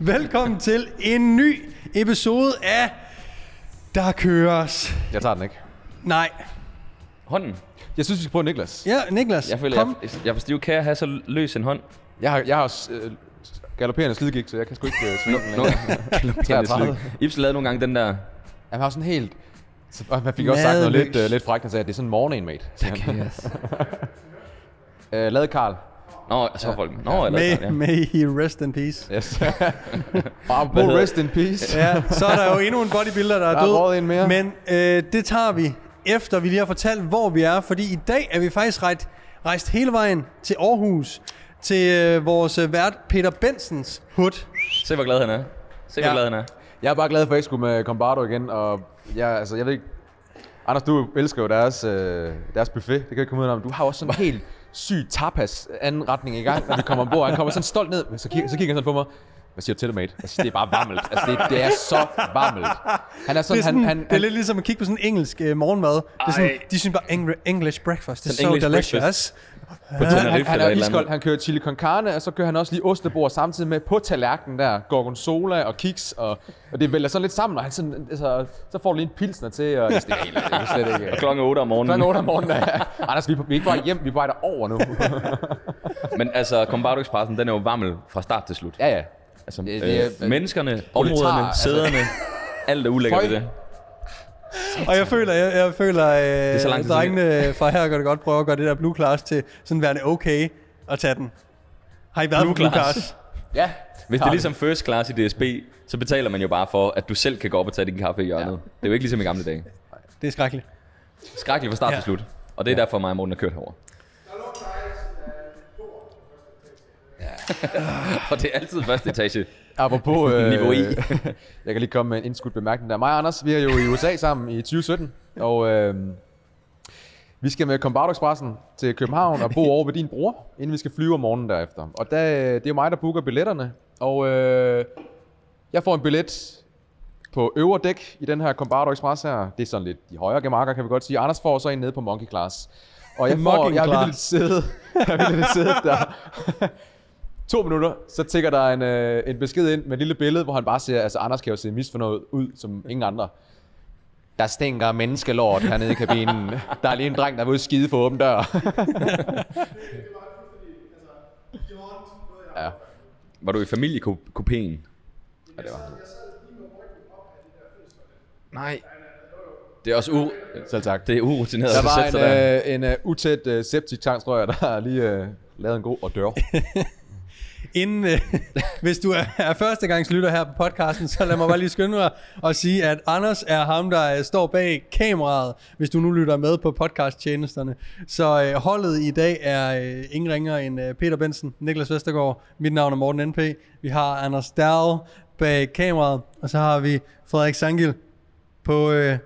Velkommen til en ny episode af Der køres. Jeg tager den ikke. Nej. Hånden. Jeg synes, vi skal prøve Niklas. Ja, Niklas, Jeg føler, kom. jeg, jeg for stiv kan jeg have så løs en hånd. Jeg har, jeg har øh, galopperende slidgik, så jeg kan sgu ikke øh, svinge den længere. 33. Ibsen lavede nogle gange den der... Jeg har sådan helt... Så, og man fik også sagt noget Madløs. lidt, øh, lidt frækt, han sagde, at det er sådan en morning, mate. siger han. Yes. Øh, lavet Karl. Nå, så folk. Nå, ja. eller, May, ja. may he rest in peace. Yes. hedder- rest in peace. Ja, så er der jo endnu en bodybuilder, der er Der er død. en mere. Men øh, det tager vi, efter vi lige har fortalt, hvor vi er. Fordi i dag er vi faktisk rejst, rejst hele vejen til Aarhus. Til øh, vores øh, vært Peter Bensens hud. Se, hvor glad han er. Se, hvor Ja. glad han er. Jeg er bare glad for, at jeg skulle med Combardo igen, og jeg, altså, jeg ved ikke... Anders, du elsker jo deres, øh, deres buffet, det kan jeg ikke komme ud af. Du har også sådan en helt syg tapas anden retning i gang, når vi kommer ombord. Han kommer sådan stolt ned, men så kigger, så kigger han sådan på mig. Hvad siger du til det, mate? Siger, det er bare varmelt. Altså, det, det er så varmelt. Han er Det sådan, er, sådan, han, han, det er lidt ligesom at kigge på sådan en engelsk øh, morgenmad. Det er sådan, Ej. de synes bare, Engl- English breakfast, det er Sådan so delicious. breakfast. På han, Tenerife han, han eller er iskold. Han kører chili con carne, og så kører han også lige ostebord samtidig med på tallerkenen der. Gorgonzola og kiks, og, og det vælger sådan lidt sammen, og han sådan, altså, så får du lige en pilsner til, og det er helt, det er slet ikke... Og klokken 8 om morgenen. Klokken 8 om morgenen. Ja. Anders, vi er, vi er ikke bare hjem, vi er bare over nu. Men altså, Combardo Expressen, den er jo varmel fra start til slut. ja, ja. Altså, Det- det er- øh, menneskerne, områderne, altså. sæderne, alt er ulækkert ved det. Og jeg føler, jeg, jeg føler, øh, så lang tid siden. drengene fra her gør det godt prøve at gøre det der blue class til sådan værende okay at tage den. Har I været Blue på blue class. class? Ja. Hvis det er ligesom first class i DSB, så betaler man jo bare for, at du selv kan gå op og tage din kaffe i hjørnet. Ja. Det er jo ikke ligesom i gamle dage. Det er skrækkeligt. Skrækkeligt fra start Ja. til slut. Og det er derfor mig og Morten har kørt herover. og det er altid første etage. Apropos øh, Niveau I. jeg kan lige komme med en indskudt bemærkning der. Mig og Anders, vi er jo i USA sammen i 2017, og øh, vi skal med Combardo Expressen til København og bo over ved din bror, inden vi skal flyve om morgenen derefter. Og der, det er jo mig, der booker billetterne, og øh, jeg får en billet på øvre dæk i den her Combardo Express her. Det er sådan lidt de højere gemakker, kan vi godt sige. Anders får så en nede på Monkey Class. Og jeg får, jeg har vildt siddet, jeg har vildt siddet der. To minutter, så tækker der en, øh, en besked ind med et lille billede, hvor han bare siger, altså Anders kan jo se misfornøjet ud som ingen andre. Der stinker menneskelort hernede i kabinen. Der er lige en dreng, der er ude skide for åben dør. ja, Var du i familiekopien? ja, det var Nej. Det er også u- Selv tak. det er urutineret Der at sætte sig var der. en, øh, en uh, utæt uh, septic tank, tror jeg, der har lige øh, lavet en god og dør. Inden, øh, hvis du er, er førstegangslytter her på podcasten, så lad mig bare lige skynde mig og sige, at Anders er ham, der øh, står bag kameraet, hvis du nu lytter med på podcasttjenesterne. Så øh, holdet i dag er øh, ingen ringer end øh, Peter Bensen, Niklas Vestergaard, mit navn er Morten NP, vi har Anders Dahl bag kameraet, og så har vi Frederik Sangil på øh,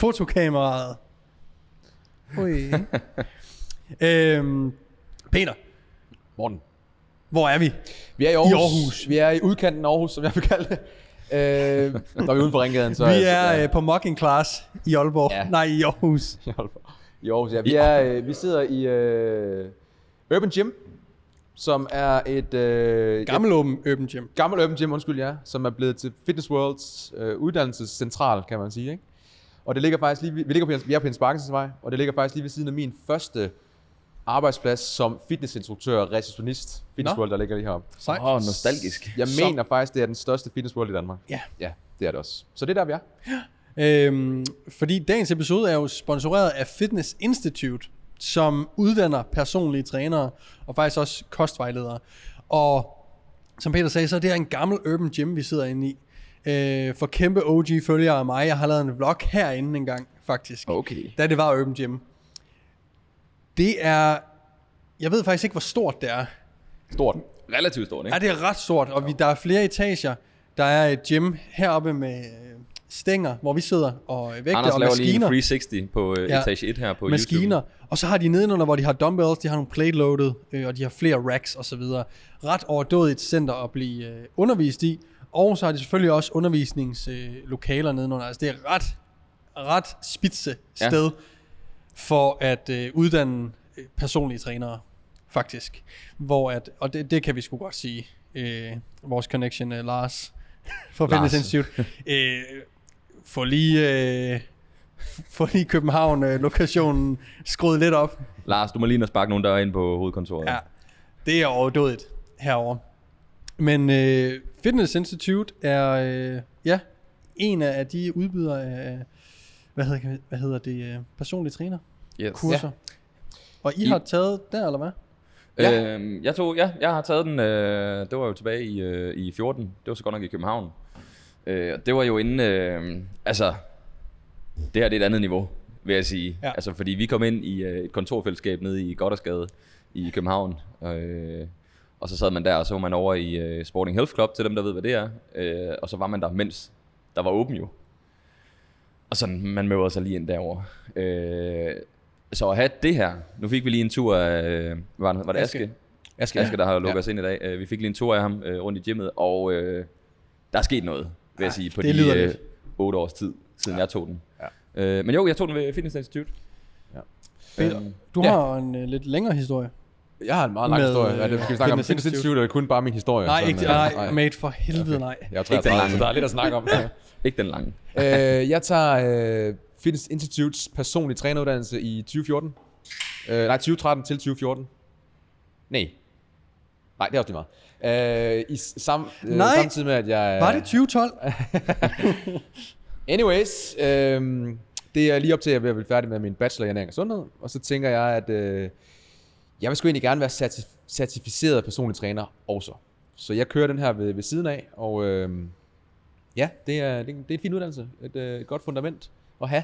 fotokameraet. Ui. øhm, Peter, Morten. Hvor er vi? Vi er i Aarhus. Aarhus. Vi er i udkanten af Aarhus, som jeg vil kalde det. Øh, vi er uden for ringgaden, så... Vi er ja, øh, på mocking class i Aalborg. Ja. Nej, i Aarhus. i Aalborg. I Aarhus, ja. Vi, er, øh, vi sidder i øh, Urban Gym, som er et... Øh, Gammel åben Urban Gym. et gammelt Urban Gym, undskyld, ja, som er blevet til Fitness Worlds øh, uddannelsescentral, kan man sige, ikke? Og det ligger faktisk lige, vi, ligger på, vi er på Jens Bakkensens vej, og det ligger faktisk lige ved siden af min første arbejdsplads som fitnessinstruktør, receptionist. Fitness Nå. World, der ligger lige heroppe. Sejt. Åh, oh, nostalgisk. Jeg Så- mener faktisk, det er den største fitness world i Danmark. Ja. Ja, det er det også. Så det er der, vi er. Øhm, fordi dagens episode er jo sponsoreret af Fitness Institute, som uddanner personlige trænere og faktisk også kostvejledere. Og som Peter sagde, så er det her en gammel urban gym, vi sidder inde i. Øh, for kæmpe OG-følgere af mig, jeg har lavet en vlog herinde en gang, faktisk. Okay. Da det var Urban Gym. Det er... Jeg ved faktisk ikke, hvor stort det er. Stort. Relativt stort, ikke? Ja, det er ret stort, og vi, der er flere etager. Der er et gym heroppe med øh, stænger, hvor vi sidder, og vægte Anders og laver lige en maskiner. 360 på øh, Ja. etage 1 her på maskiner. YouTube. Og så har de nedenunder, hvor de har dumbbells, de har nogle plate loaded, øh, og de har flere racks og så videre. Ret overdådigt center at blive øh, undervist i. Og så har de selvfølgelig også undervisningslokaler øh, nedenunder. Altså det er ret, ret spidse Ja. For at øh, uddanne øh, personlige trænere, faktisk. Hvor at, og det, det kan vi sgu godt sige. øh, vores connection, øh, Lars fra. Fitness Institute, øh, få lige, øh, få lige København-lokationen skruet lidt op. Lars, du må lige sparke nogle døre ind på hovedkontoret. Ja, det er overdådigt herover. Men øh, Fitness Institute er øh, ja en af de udbydere af hvad hedder, hvad hedder det øh, personlige træner Yes. kurser. Og I, I- har taget der eller hvad? Ja. Øhm, jeg, tog, ja, jeg har taget den, øh, det var jo tilbage i, øh, i 14, det var så godt nok i København. Øh, og det var jo inden, øh, altså, det her det er et andet niveau, vil jeg sige. Ja. Altså, fordi vi kom ind i øh, et kontorfællesskab nede i Goddersgade i København, øh, og så sad man der, og så var man over i øh, Sporting Health Club, til dem, der ved, hvad det er. Øh, og så var man der, mens der var åben jo. Og sådan, man møder sig lige ind derovre. Øh, så at have det her, nu fik vi lige en tur af, øh, var, var det Aske. Aske? Aske, Aske, der har lukket Ja. ja. os ind i dag. Øh, Vi fik lige en tur af ham øh, rundt i gymmet, og øh, der er sket noget, vil jeg sige, på det de øh, lidt. 8 års tid, siden Ja. jeg tog den. Ja. Øh, men jo, jeg tog den ved Fitness Institute. Peter, Øhm, du ja. har en øh, lidt længere historie. Jeg har en meget lang Med, historie. Ja, det skal vi snakke om. Fitness Institute. Er kun bare min historie. Nej, sådan, ikke, øh, nej, mate, for helvede nej. Jeg er Ikke den 33, lange. der er lidt at snakke om. Ikke den lange. øh, jeg tager øh, Fitness Institutes personlig træneruddannelse i 2014. Øh, nej, 2013 til 2014. Nej. Nej, det er også lige meget. Øh, i sam, øh, Nej. Samtidig med, at jeg... Var det 2012? Anyways, øh, det er lige op til, at jeg er ved at blive færdig med min bachelor i ernæring og sundhed. Og så tænker jeg, at øh, jeg vil sgu egentlig gerne være certif- certificeret personlig træner også. Så jeg kører den her ved, ved siden af, og øh, ja, det er, det, er- det er et fint uddannelse. Et, øh, et godt fundament at have.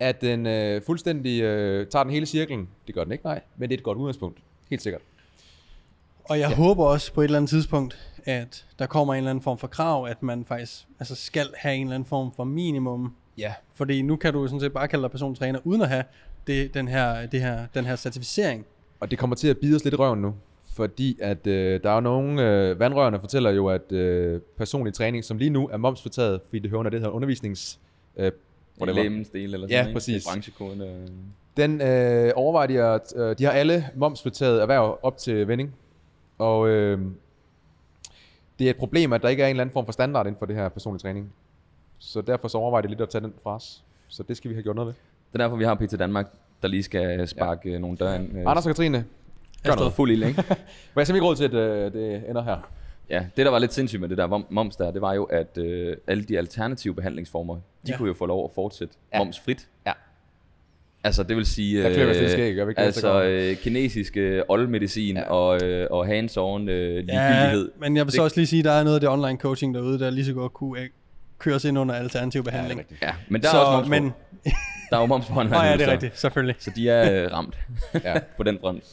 At den øh, fuldstændig øh, tager den hele cirklen. Det gør den ikke, nej. Men det er et godt udgangspunkt. Helt sikkert. Og jeg ja. håber også på et eller andet tidspunkt, at der kommer en eller anden form for krav, at man faktisk altså skal have en eller anden form for minimum. Ja. Fordi nu kan du sådan set bare kalde dig personlig træner, uden at have det, den, her, det her, den her certificering. Og det kommer til at bide os lidt i røven nu. Fordi at øh, der er jo nogle, øh, vandrørene fortæller jo, at øh, personlig træning, som lige nu er momsfortaget, fordi det hører under det her undervisnings... Øh, whatever. Lægemsdel eller Ja, sådan, ikke? præcis. Det er Branchekode. Øh. Den øh, overvejer de, at øh, de har alle momsfortaget erhverv op til vending. Og øh, det er et problem, at der ikke er en eller anden form for standard inden for det her personlig træning. Så derfor så overvejer de lidt at tage den fra os. Så det skal vi have gjort noget ved. Det er derfor, vi har PT Danmark, der lige skal sparke ja. nogle døre ind. Øh, Anders og Katrine, gør noget fuld ild, ikke? var jeg simpelthen ikke råd til, at øh, det ender her. Ja, det der var lidt sindssygt med det der mom- moms der, det var jo, at øh, alle de alternative behandlingsformer, de Ja. ja. kunne jo få lov at fortsætte Ja. ja. momsfrit. Ja. Altså det vil sige, Der skæg, gør vi ikke altså så øh, kinesiske oldmedicin Ja. ja. og, øh, og hands-on øh, Ja, ligegyldighed. men jeg vil så Det- også lige sige, at der er noget af det online coaching derude, der lige så godt kunne øh, køres ind under alternativ behandling. rigtigt. Ja, men der så, er også moms men. Der er jo moms på online. nej, ja, det er rigtigt, selvfølgelig. Så de er øh, ramt Ja. på den front.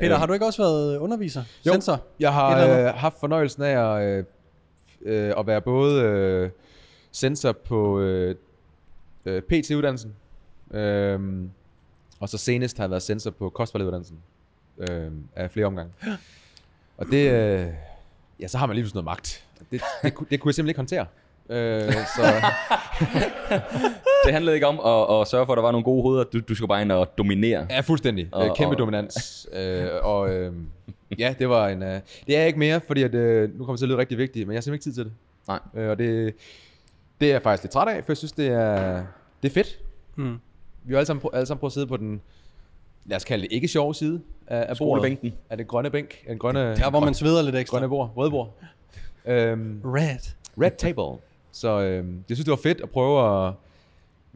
Peter, har du ikke også været underviser? Jo. Sensor? Jeg har øh, haft fornøjelsen af at, øh, øh, at være både øh, sensor på øh, øh, PT-uddannelsen, øh, og så senest har jeg været sensor på kostvejlederuddannelsen øh, af flere omgange. Og det, øh, ja, så har man lige pludselig noget magt. Det, det, kunne- det kunne jeg simpelthen ikke håndtere. Øh, så Det handlede ikke om at, at sørge for, at der var nogle gode hoveder. Du, du skulle bare ind og dominere. ja, fuldstændig. Og- Øh, kæmpe og- dominans. Øh, og øh, ja, det var en... Øh, det er jeg ikke mere, fordi at, øh, nu kommer det til at lyde rigtig vigtigt, men jeg har simpelthen ikke tid til det. Nej. Øh, og det, det er jeg faktisk lidt træt af, for jeg synes, det er, det er fedt. Mm. Vi har alle sammen, alle sammen prøvet at sidde på den, lad os kalde det ikke sjove side af, af bordet. Skolebænken. Af det grønne bænk. Den grønne, Der, hvor man sveder lidt ekstra. grønne bord. Røde bord. Øhm, Red. red table. Så øhm, jeg synes, det var fedt at prøve at...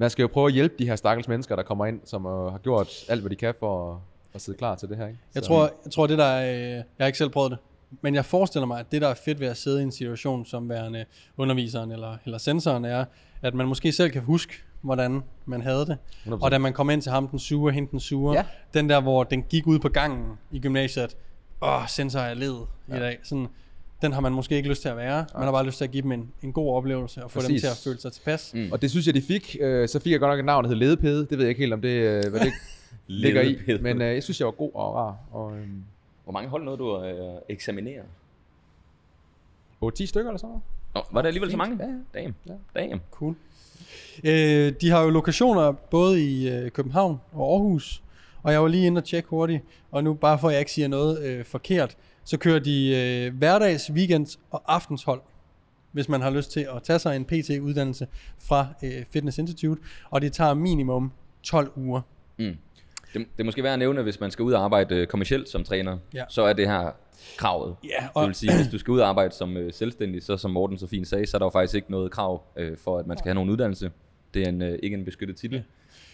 Man skal jo prøve at hjælpe de her stakkels mennesker, der kommer ind, som øh, har gjort alt, hvad de kan for at, at sidde klar til det her. Ikke? Jeg tror, jeg tror det der er, øh, jeg har ikke selv prøvet det, men jeg forestiller mig, at det der er fedt ved at sidde i en situation som værende underviseren eller, eller sensoren er, at man måske selv kan huske, hvordan man havde det. 100%. Og da man kom ind til ham, den sure, hende den sure, Ja. den der, hvor den gik ud på gangen i gymnasiet, åh, sensor er led ja. i dag. Sådan, den har man måske ikke lyst til at være. Man har bare lyst til at give dem en, en god oplevelse og få Præcis. dem til at føle sig tilpas. Mm. Og det synes jeg, de fik. Øh, så fik jeg godt nok et navn, der hed Ledepede. Det ved jeg ikke helt, om det, øh, hvad det ligger i. Men øh, jeg synes, jeg var god og rar. Og, øh, Hvor mange hold nåede du at øh, eksaminere? 8-10 stykker eller sådan noget. Nå, var det alligevel så mange? Ja, ja. Damn. Ja. Damn. Cool. Øh, de har jo lokationer både i øh, København og Aarhus, og jeg var lige inde og tjekke hurtigt, og nu bare for at jeg ikke siger noget øh, forkert, så kører de øh, hverdags, weekends og aftenshold, hvis man har lyst til at tage sig en PT-uddannelse fra øh, Fitness Institute, og det tager minimum 12 uger. Mm. Det, det er måske værd at nævne, at hvis man skal ud og arbejde øh, kommercielt som træner, Ja. så er det her kravet. Ja, Det og vil sige, hvis du skal ud og arbejde som øh, selvstændig, så som Morten så fint sagde, så er der jo faktisk ikke noget krav øh, for, at man skal have nogen uddannelse. Det er en, øh, ikke en beskyttet titel.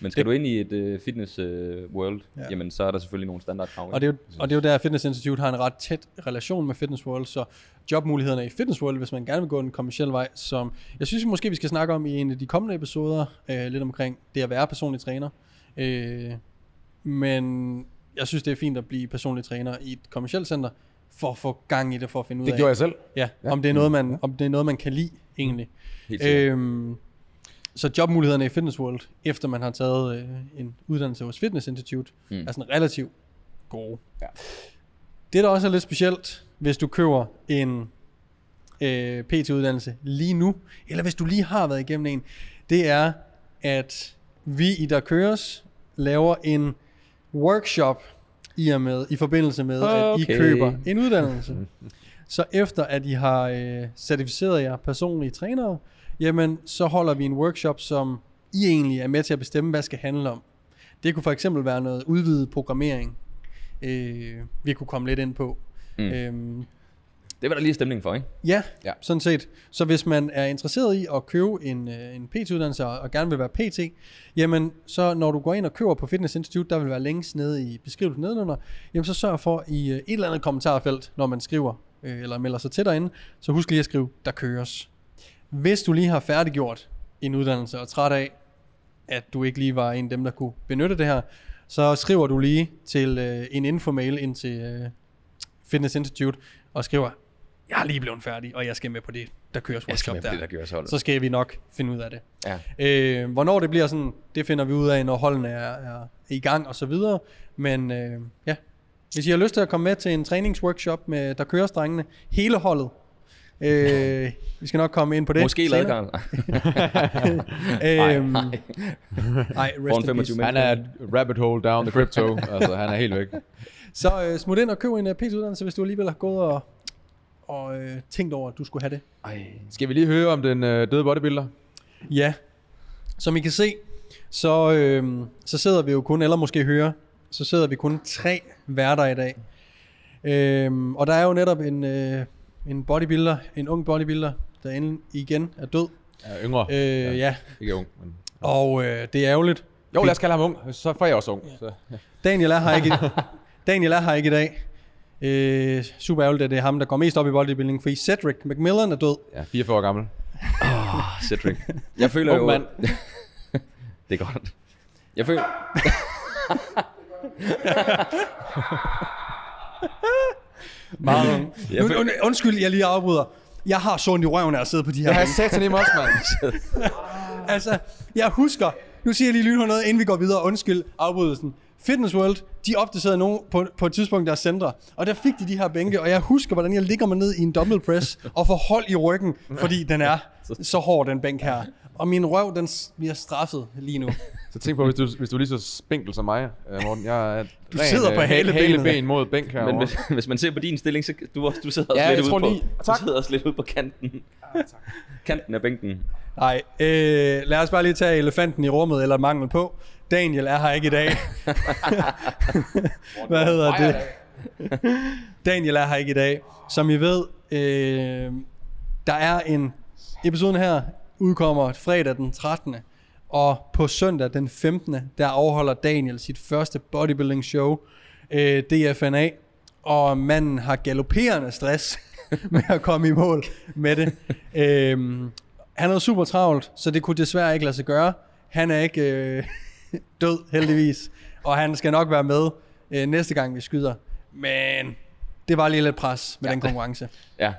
Men skal Det- du ind i et øh, fitness øh, world, Ja. ja. jamen så er der selvfølgelig nogle standardkrav. Og det, er jo, og det er jo der, at Fitness Institute har en ret tæt relation med Fitness World, så jobmulighederne i Fitness World, hvis man gerne vil gå en kommersiel vej, som jeg synes måske, vi skal snakke om i en af de kommende episoder, øh, lidt omkring det at være personlig træner. Øh, men jeg synes, det er fint at blive personlig træner i et kommersielt center, for at få gang i det, for at finde ud Det af, gjorde jeg selv. ja, om, det er noget, man, om det er noget, man kan lide egentlig. Helt sikkert. Øhm, så jobmulighederne i Fitness World, efter man har taget øh, en uddannelse hos Fitness Institute, mm. Er sådan relativt gode. Ja. Det, der også er lidt specielt, hvis du køber en øh, PT-uddannelse lige nu, eller hvis du lige har været igennem en, det er, at vi i Der Køres laver en workshop i og med, i forbindelse med, at I Okay. køber en uddannelse. Så efter at I har øh, certificeret jer personlige trænere, jamen så holder vi en workshop, som I egentlig er med til at bestemme, hvad skal handle om. Det kunne for eksempel være noget udvidet programmering, øh, vi kunne komme lidt ind på. Mm. Øhm, Det var der lige stemning for, ikke? ja, ja, Ja. sådan set. Så hvis man er interesseret i at købe en, øh, en PT-uddannelse og, og gerne vil være PT, jamen så når du går ind og køber på Fitness Institute, der vil være links nede i beskrivelsen nedenunder, jamen så sørg for i øh, et eller andet kommentarfelt, når man skriver øh, eller melder sig til derinde, så husk lige at skrive, der køres. Hvis du lige har færdiggjort en uddannelse og er træt af, at du ikke lige var en af dem, der kunne benytte det her, så skriver du lige til øh, en infomail ind til øh, Fitness Institute og skriver, jeg er lige blevet færdig, og jeg skal med på det, der køres workshop der. det, der hold. Så skal vi nok finde ud af det. Ja. Øh, hvornår det bliver sådan, det finder vi ud af, når holdene er, er i gang og så videre. Men øh, ja, hvis I har lyst til at komme med til en træningsworkshop med der kører strengene, hele holdet, øh, vi skal nok komme ind på det. Måske ladkaren. Øhm, nej. nej, rest in 25 peace. mennesker. Han er et rabbit hole down the crypto. altså, han er helt væk. Så øh, smut ind og køb en uh, PT-uddannelse, hvis du alligevel har gået og, og øh, tænkt over, at du skulle have det. Ej. Skal vi lige høre om den øh, døde bodybuilder? Ja, som I kan se, så, øh, så sidder vi jo kun, eller måske høre, så sidder vi kun tre værter i dag. Øh, og der er jo netop en, øh, en bodybuilder, en ung bodybuilder, der inde igen er død. Ja, yngre. Øh, ja. ja, Ikke ung. Men... og øh, det er ærgerligt. Jo, lad os kalde ham ung. Så får jeg også ung. Så. Daniel er her ikke, Daniel er her ikke i dag. Øh, super ærgerligt, at det er ham, der går mest op i bodybuilding, fordi Cedric McMillan er død. Ja, 44 år gammel. Cedric. Jeg føler Ung jo... mand. det er godt. Jeg føler... Meget ung. Føl- und, undskyld, jeg lige afbryder. Jeg har så ondt i røven af at sidde på de her Jeg har i mig også, mand. Altså, jeg husker, nu siger jeg lige lynhurtigt noget, inden vi går videre, undskyld afbrydelsen. Fitness World, de opdaterede nogen på, på et tidspunkt deres centre, og der fik de de her bænke, og jeg husker, hvordan jeg ligger mig ned i en dumbbell press og får hold i ryggen, fordi den er så hård, den bænk her. Og min røv, den bliver straffet lige nu. Så tænk på, hvis du, hvis du er lige så spinkel som mig, øh, Morten. Jeg er Du sidder på halebenet. haleben mod bænk her. Men hvis, hvis man ser på din stilling, så du, også- du sidder også Ja, lidt ude tror på, lige- du tak. sidder også lidt ude på kanten. Kanten af bænken. Nej, øh, lad os bare lige tage elefanten i rummet, eller mangel på. Daniel er her ikke i dag. Hvad hedder det? Daniel er her ikke i dag. Som I ved, øh, der er en episoden her udkommer fredag den 13. Og på søndag den 15. der afholder Daniel sit første bodybuilding show, øh, DFNA. Og manden har galopperende stress med at komme i mål med det. Øhm, han er super travlt, så det kunne desværre ikke lade sig gøre. Han er ikke øh, død, heldigvis. Og han skal nok være med øh, næste gang, vi skyder. Men det var lige lidt pres med ja. den konkurrence. Ja,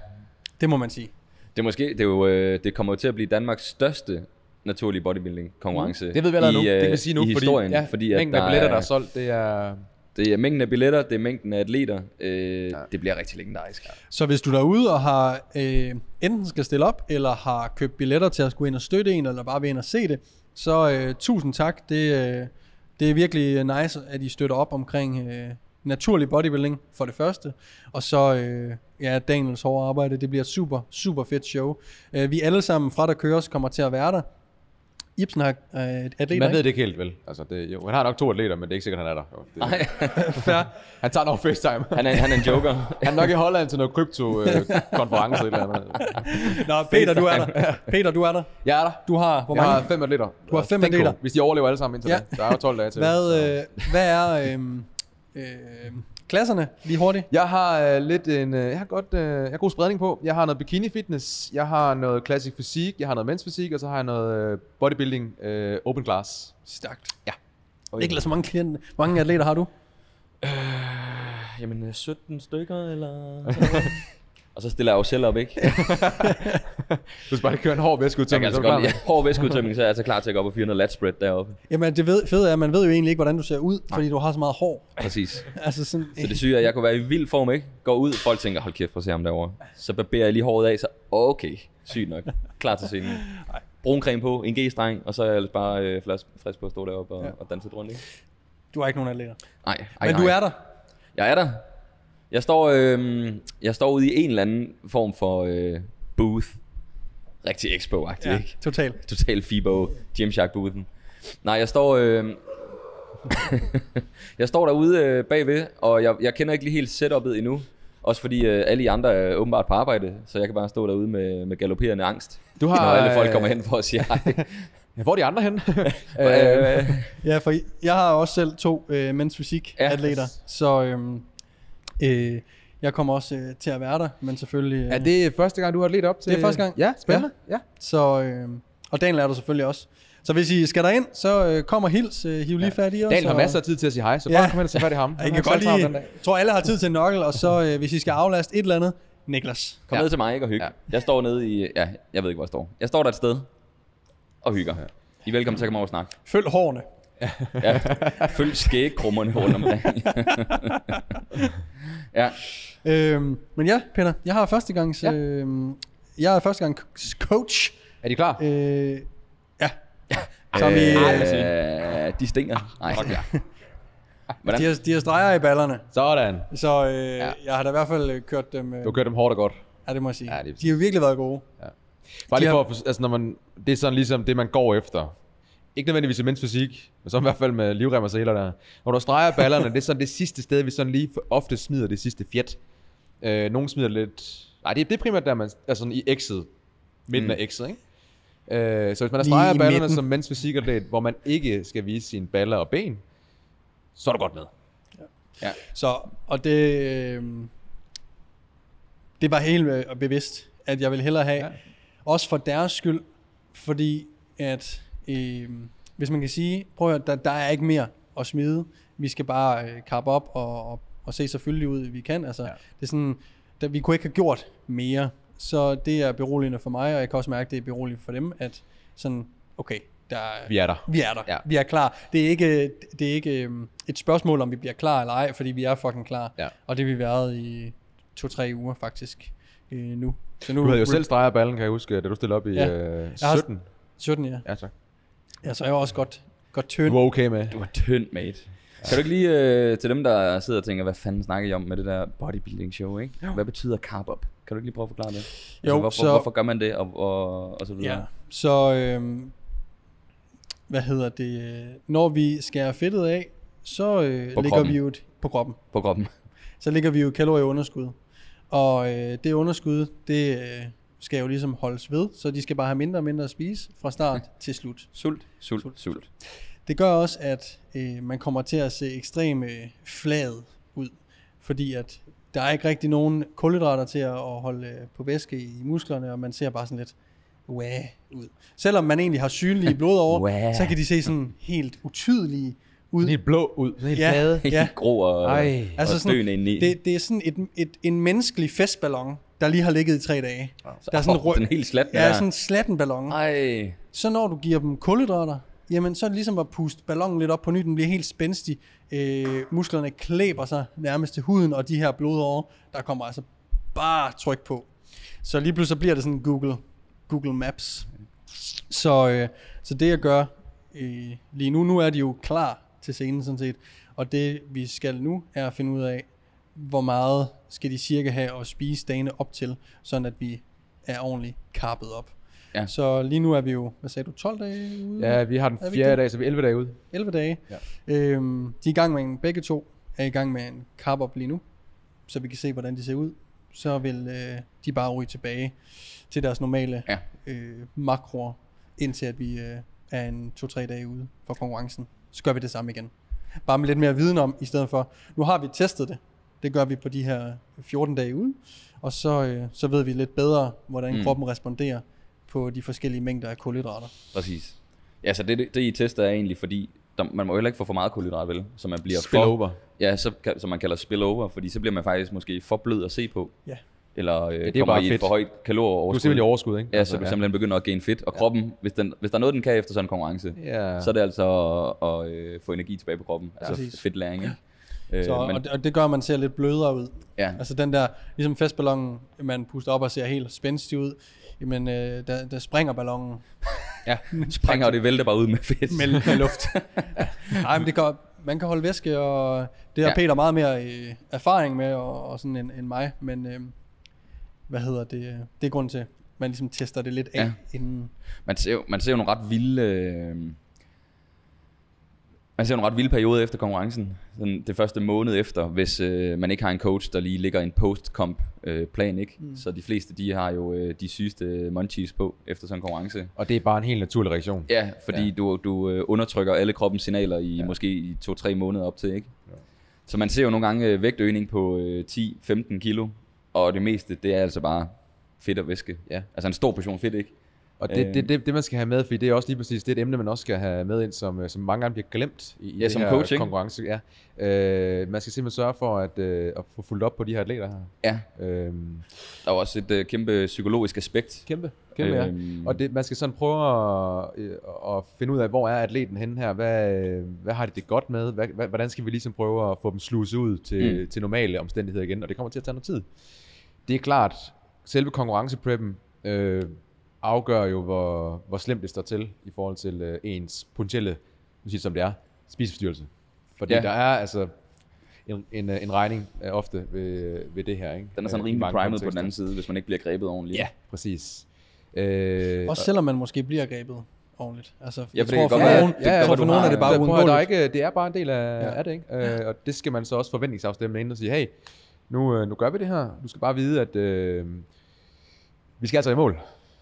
Det må man sige. Det, er måske, det, er jo, øh, det kommer jo til at blive Danmarks største naturlige bodybuilding konkurrence. Det ved vi allerede nu. i, Det øh, kan vi sige nu, i fordi, historien, ja, fordi at mængden af billetter, der er solgt, det er... Det er mængden af billetter, det er mængden af atleter. Øh, ja. Det bliver rigtig legendarisk. Så hvis du er derude og har øh, enten skal stille op, eller har købt billetter til at skulle ind og støtte en, eller bare vil ind og se det, så øh, tusind tak. Det, øh, det er virkelig nice, at I støtter op omkring øh, naturlig bodybuilding for det første, og så øh, ja, Daniels hårde arbejde. Det bliver et super, super fedt show. Øh, vi alle sammen fra der køres kommer til at være der. Ibsen har øh, et atleter, Man ved det ikke helt, vel? Altså, det, jo, han har nok to atleter, men det er ikke sikkert, han er der. Jo, det, Nej, Fair. han tager nok FaceTime. han er, han er en joker. han er nok i Holland til noget krypto-konference eller andet. Nå, Peter, du er der. Peter, du er der. Jeg er der. Du har, hvor Jeg mange? har fem atleter. Du har fem atleter. Hvis de overlever alle sammen indtil Ja. ja. da. Der er jo 12 dage til. Hvad, øh, hvad er øh, øh, klasserne lige hurtigt? Jeg har øh, lidt en, øh, jeg har godt, øh, jeg har god spredning på. Jeg har noget bikini fitness, jeg har noget classic fysik, jeg har noget mens fysik, og så har jeg noget øh, bodybuilding øh, open class. Stærkt. Ja. Ikke så mange klienter. Hvor mange atleter har du? Jamen, øh, 17 stykker, eller... og så stiller jeg jo selv op, ikke? Du skal bare køre en hård Jeg væskeudtømning, kan så altså er du godt klar. lide hård væskeudtømning, så er jeg altså klar til at gå op og fyre noget lat spread deroppe. Jamen det ved, fede er, at man ved jo egentlig ikke, hvordan du ser ud, fordi du har så meget hår. Præcis. Altså sådan, Så det syge er, at jeg kunne være i vild form, ikke? Går ud, folk tænker, hold kæft, prøv at se ham derovre. Så barberer jeg lige håret af, så okay, sygt nok. Klar til scenen. Brun creme på, en G-streng, og så er jeg ellers bare øh, frisk, frisk på at stå deroppe og, Ja. ja. og danse lidt rundt, ikke? du har ikke nogen atleter. Nej, ej, Men nej. du er der. Jeg er der. Jeg står, øh, jeg står ude i en eller anden form for øh, booth. Rigtig expo-agtig, Ja, ikke? totalt. Total FIBO, Gymshark boothen. Nej, jeg står, øh, jeg står derude øh, bagved, og jeg, jeg kender ikke lige helt setupet endnu. Også fordi øh, alle I andre er åbenbart på arbejde, så jeg kan bare stå derude med, med galopperende angst. Du har, Når alle folk øh, kommer hen for at sige hej. Ja, hvor er de andre henne? øh, Ja, for jeg har også selv to øh, mens fysik Ja. atleter, så øhm, øh, jeg kommer også øh, til at være der, men selvfølgelig... Øh, er det første gang, du har let op til? Det er første gang. Ja, spændende. Ja. ja. Så, øh, og Daniel er der selvfølgelig også. Så hvis I skal derind, så øh, kom og hils, øh, hiv lige fat i os. Daniel har og- masser af tid til at sige hej, så Ja. bare kom hen og sige fat i ham. Jeg kan godt lide, jeg tror alle har tid til en nokkel, og så øh, hvis I skal aflaste et eller andet, Niklas. Kom Ja. ned til mig ikke og hygge. Ja. Jeg står nede i... Ja, jeg ved ikke, hvor jeg står. Jeg står der et sted og hygger. I er velkommen til at komme over og snakke. Følg hårene. Ja. Følg skægkrummerne rundt omkring. ja. Øhm, men ja, Peter, jeg har første gangs, Ja. øhm, jeg er første gang coach. Er de klar? Øh, ja. Som i, Øh, de stinker. Nej. Hvordan? de, har, de har streger i ballerne. Sådan. Så øh, ja. jeg har da i hvert fald øh, kørt dem. Øh, Du har kørt dem hårdt og godt. Ja, det må jeg sige. Ja, det er de har virkelig været gode. Bare lige for har- altså når man, det er sådan ligesom det, man går efter. Ikke nødvendigvis i mens fysik, men så i hvert fald med livrem og seler der. Når du streger ballerne, det er sådan det sidste sted, vi sådan lige ofte smider det sidste fjat. Øh, nogle smider lidt... Nej, det, det er primært der, man er sådan i X'et. Midten mm. af X'et, ikke? Øh, så hvis man Lige streger ballerne midten. som mens fysikatlet, hvor man ikke skal vise sine baller og ben, så er du godt med. Ja. Så, og det, øh, det var helt øh, bevidst, at jeg vil hellere have, ja. Ja. også for deres skyld, fordi at, øh, hvis man kan sige, prøv at høre, der, der er ikke mere at smide, vi skal bare øh, kappe op og, og, og se selvfølgelig ud, vi kan, altså, ja. Det er sådan, der, vi kunne ikke have gjort mere, så det er beroligende for mig, og jeg kan også mærke, det er beroligende for dem, at sådan, okay, der, er- Vi er der. vi er der. Ja. Vi er klar. Det er ikke, det er ikke øhm, et spørgsmål, om vi bliver klar eller ej, fordi vi er fucking klar. Ja. Og det har vi været i to-tre uger faktisk øh, nu. Så nu Du havde jo selv streget ballen, kan jeg huske, da du stillede op i Ja. øh, Jeg har- 17. 17, ja. Ja, tak. Ja, så er jeg også godt, godt Du tynd. var okay med. Du er tynd, mate. Kan du ikke lige øh, til dem, der sidder og tænker, hvad fanden snakker I om med det der bodybuilding show, ikke? Jo. Hvad betyder carb up? Kan du ikke lige prøve at forklare det? Altså, Jo, hvorfor, så- hvorfor gør man det, og, og, og så videre? Ja, så øhm, hvad hedder det? øh, Når vi skærer fedtet af, så øh, ligger kroppen. vi jo et, på kroppen. På kroppen. Så ligger vi jo kalorieunderskud. Og øh, det underskud, det øh, skal jo ligesom holdes ved, så de skal bare have mindre og mindre at spise fra start til slut. Sult, sult, sult. sult. Det gør også, at øh, man kommer til at se ekstremt øh, flad ud, fordi at der er ikke rigtig nogen kulhydrater til at, at holde øh, på væske i musklerne, og man ser bare sådan lidt wah ud. Selvom man egentlig har synlige blod over, Wah. så kan de se sådan helt utydelige ud. Sådan helt blå ud. Sådan helt Ja. flade. Helt Ja. grå og, Ej. altså og sådan- indeni. Det, det er sådan et, et, en menneskelig festballon, der lige har ligget i tre dage. Der er sådan oh, den er helt slat. Ja, sådan en slatten ballon. Ej. Så når du giver dem kulhydrater, jamen så er det ligesom at puste ballonen lidt op på ny, den bliver helt spændstig. Øh, musklerne klæber sig nærmest til huden, og de her blodårer, der kommer altså bare tryk på. Så lige pludselig bliver det sådan Google, Google Maps. Så, øh, så det jeg gør øh, lige nu, nu er de jo klar til scenen sådan set, Og det vi skal nu er at finde ud af, hvor meget skal de cirka have at spise dagene op til, sådan at vi er ordentligt karpet op. Ja. Så lige nu er vi jo, hvad sagde du, 12 dage ude? Ja, vi har den Er fjerde dag, så vi er 11 dage ude. 11 dage. Ja. Øhm, de er i gang med en, begge to er i gang med en carb op lige nu, så vi kan se, hvordan de ser ud. Så vil øh, de bare ryge tilbage til deres normale Ja. øh, makroer, indtil at vi øh, er en 2-3 dage ude for konkurrencen. Så gør vi det samme igen. Bare med lidt mere viden om, i stedet for, nu har vi testet det. Det gør vi på de her 14 dage ude. Og så, øh, så ved vi lidt bedre, hvordan Mm. kroppen responderer på de forskellige mængder af kulhydrater. Præcis. Ja, så det, det I tester er egentlig, fordi der, man må jo heller ikke få for meget kulhydrat, vel? Så man bliver for, Spillover. Ja, så, kan- som man kalder spillover, fordi så bliver man faktisk måske for blød at se på. Ja. Eller øh, er kommer bare i et fedt. for højt Du er kalorieoverskud. simpelthen i overskud, ikke? Ja, så du simpelthen begynder at gain fedt. Og kroppen, hvis, den, hvis der er noget, den kan efter sådan en konkurrence, Ja. så er det altså at, at øh, få energi tilbage på kroppen. Altså Præcis. fedtlæring, ikke? Øh, Så, men, og, det, og det gør, at man ser lidt blødere ud. ja, Altså den der, ligesom festballonen, man puster op og ser helt spændstig ud, jamen øh, der, der springer ballonen ja, springer og det vælter bare ud med fedt. med, med luft. Nej, men det gør, man kan holde væske, og det har Ja. Peter meget mere øh, erfaring med, og, og sådan end, end mig, men øh, hvad hedder det, øh, det er grunden til, man ligesom tester det lidt af, Ja. ja. inden, Man ser, jo, man ser jo nogle ret vilde... Øh, man ser jo nogle ret vilde perioder efter konkurrencen. Sådan det første måned efter, hvis øh, man ikke har en coach, der lige ligger en post-comp øh, plan, ikke? Mm. Så de fleste, de har jo øh, de sygeste munchies på efter sådan en konkurrence. Og det er bare en helt naturlig reaktion. Ja, fordi ja. du, du øh, undertrykker alle kroppens signaler i ja. måske i to-tre måneder op til, ikke? Ja. Så man ser jo nogle gange øh, vægtøgning på øh, 10-15 kilo, og det meste, det er altså bare fedt og væske. Ja. Altså en stor portion fedt, ikke? Og det, Øh. det, det, det, man skal have med, fordi det er også lige præcis det et emne, man også skal have med ind, som, øh, som mange gange bliver glemt i, i Ja, som her coach, ikke? konkurrence. Ja. Øh, man skal simpelthen sørge for at, øh, at få fulgt op på de her atleter her. Ja. Øhm, Der er også et øh, kæmpe psykologisk aspekt. kæmpe, kæmpe øhm, ja. Øhm, Og det, man skal sådan prøve at, øh, at finde ud af, hvor er atleten henne her? Hvad, øh, hvad har de det godt med? Hvad, hvordan skal vi ligesom prøve at få dem sluset ud til, mm. til normale omstændigheder igen? Og det kommer til at tage noget tid. Det er klart, selve konkurrencepreppen øh, afgør jo, hvor, hvor slemt det står til i forhold til øh, ens potentielle, nu siger det som det er, spiseforstyrrelse. Fordi Ja. ja. der er altså en, en, øh, en regning øh, ofte ved, ved det her. Ikke? den er sådan Øh, rimelig primet på den kontekster. anden side, hvis man ikke bliver grebet ordentligt. Ja, præcis. Øh, også selvom man måske bliver grebet ordentligt. Altså, Ja, jeg det tror kan for godt nogen, det tror være, for nogen er det bare høre, der er uundgåeligt. ikke, det er bare en del af, Ja. ja. af det, ikke? Øh, og det skal man så også forventningsafstemme ind og sige, hey, nu, øh, nu gør vi det her. Du skal bare vide, at øh, vi skal altså i mål.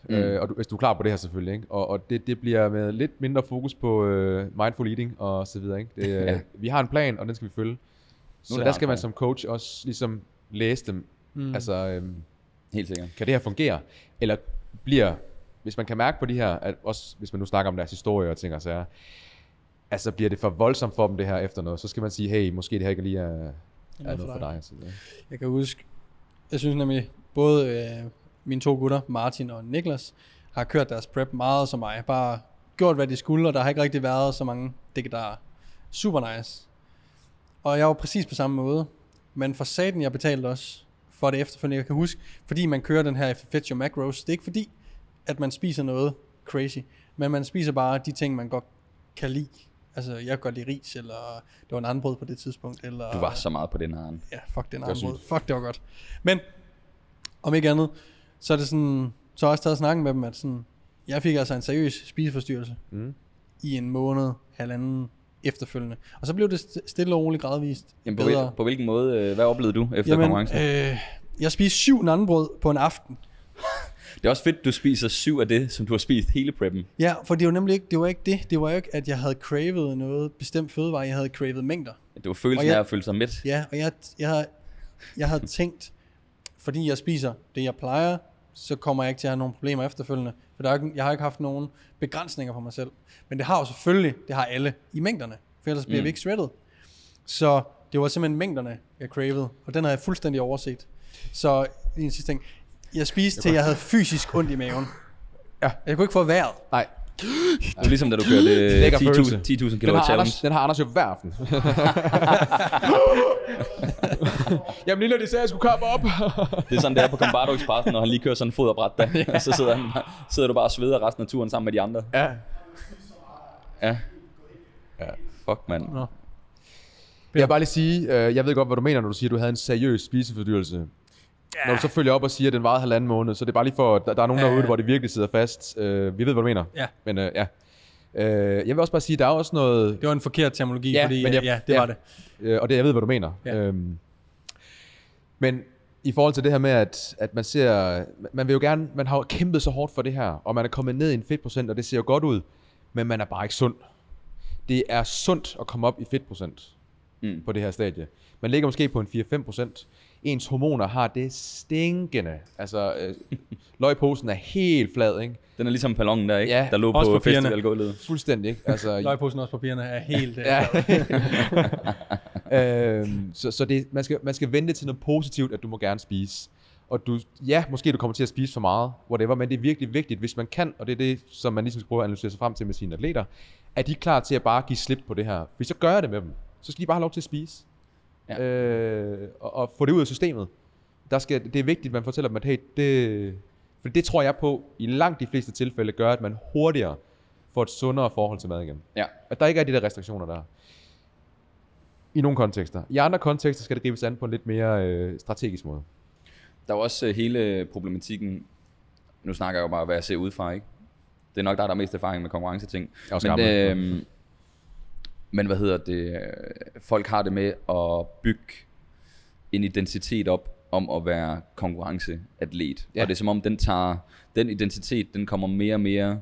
Mm. Øh, og du, hvis du er klar på det her selvfølgelig. Ikke? Og, og det, det bliver med lidt mindre fokus på øh, mindful eating og så videre. Ikke? Det, øh, Ja. Vi har en plan, og den skal vi følge. Så der skal man som coach også ligesom læse dem. Mm. Altså, øh, Helt sikkert. kan det her fungere? Eller bliver, hvis man kan mærke på de her, at også hvis man nu snakker om deres historie og ting og sager, altså bliver det for voldsomt for dem det her efter noget, så skal man sige, hey, måske det her ikke lige er, er noget for dig. Så, ja. Jeg kan huske, jeg synes nemlig, både øh, mine to gutter, Martin og Niklas, har kørt deres prep meget som mig. Bare gjort, hvad de skulle, og der har ikke rigtig været så mange digitarer. Super nice. Og jeg var præcis på samme måde. Men for saten, jeg betalte også for det efterfølgende. Jeg kan huske, fordi man kører den her Fetch Your Macros, det er ikke fordi, at man spiser noget crazy, men man spiser bare de ting, man godt kan lide. Altså, jeg kan godt lide ris, eller det var en anden brød på det tidspunkt. Eller, Du var så meget på den. Arne. Ja, fuck den var armbrød. Fuck, det var godt. Men, om ikke andet, så er det sådan, så har jeg også taget snakken med dem, at sådan, jeg fik altså en seriøs spiseforstyrrelse Mm. i en måned, halvanden efterfølgende. Og så blev det st- stille og roligt gradvist Jamen, på, bedre. hvil, på hvilken måde, øh, hvad oplevede du efter Jamen, konkurrencen? øh, jeg spiste syv nanbrød på en aften. Det er også fedt, du spiser syv af det, som du har spist hele preppen. Ja, for det var nemlig ikke det, var ikke det. Det var jo ikke, at jeg havde cravet noget bestemt fødevare. Jeg havde cravet mængder. Det var følelsen jeg- af at føle sig mæt. Ja, og jeg, jeg, havde, jeg havde tænkt, fordi jeg spiser det, jeg plejer, så kommer jeg ikke til at have nogle problemer efterfølgende. For der er ikke, jeg har ikke haft nogen begrænsninger på mig selv. Men det har jo selvfølgelig, det har alle i mængderne. For ellers bliver Mm. vi ikke shredded. Så det var simpelthen mængderne, jeg cravede. Og den havde jeg fuldstændig overset. Så en sidste ting. Jeg spiste til, jeg havde fysisk ondt i maven. Ja. Jeg kunne ikke få vejret. Nej, Det var ligesom, da du kørte Lækker 10.000 følelse. 10.000 den kilo har, challenge. Anders, den har Anders jo hver aften. Jamen lille, de sagde, at jeg skulle kappe op. Det er sådan, det er på Combardo Expressen, når han lige kører sådan en foderbræt der. Og så sidder, han, sidder du bare og sveder resten af turen sammen med de andre. ja. Ja. Ja. Fuck, mand. Nå. Jeg vil bare lige sige, øh, jeg ved godt, hvad du mener, når du siger, at du havde en seriøs spisefordyrelse. Ja. Når du så følger op og siger, at den varede halvanden måned, så det er bare lige for, at der, der er nogen ja, derude, ja. hvor det virkelig sidder fast. Øh, vi ved, hvad du mener. Ja. Men øh, ja. Øh, jeg vil også bare sige, at der er også noget... Det var en forkert terminologi, Ja, fordi men jeg- ja, det ja. var det. Øh, og det, jeg ved, hvad du mener. Ja. Øhm, men i forhold til det her med, at, at man ser... Man vil jo gerne... Man har kæmpet så hårdt for det her, og man er kommet ned i en fedtprocent, og det ser jo godt ud, men man er bare ikke sund. Det er sundt at komme op i fedtprocent Mm. på det her stadie. Man ligger måske på en 4-5 procent. Ens hormoner har det stinkende. Altså, øh, løgposen er helt flad, ikke? Den er ligesom ballongen der, ikke? Ja. Der lå Også på papirerne. festivalgulvet. Fuldstændig, ikke? Altså, Løgposen også papirerne er helt... øh, Ja. øhm, så så det, man, skal, man skal vente til noget positivt, at du må gerne spise. Og du, ja, måske du kommer til at spise for meget, whatever, men det er virkelig vigtigt, hvis man kan, og det er det, som man ligesom skal prøve at analysere sig frem til med sine atleter, er de klar til at bare give slip på det her. Hvis så gør jeg det med dem, så skal de bare have lov til at spise. Ja. Øh, og, og få det ud af systemet. Der skal, det er vigtigt, at man fortæller dem, at hey, det, for det tror jeg på, i langt de fleste tilfælde gør, at man hurtigere får et sundere forhold til mad igen. Ja. At der ikke er de der restriktioner der. I nogle kontekster. I andre kontekster skal det gribes an på en lidt mere øh, strategisk måde. Der er også øh, hele problematikken, nu snakker jeg jo bare, hvad jeg ser udefra, ikke? Det er nok der, der er mest erfaring med konkurrenceting. Men, øh, men hvad hedder det? Folk har det med at bygge en identitet op om at være konkurrenceatlet. Ja. Og det er som om, den tager, den identitet, den kommer mere og mere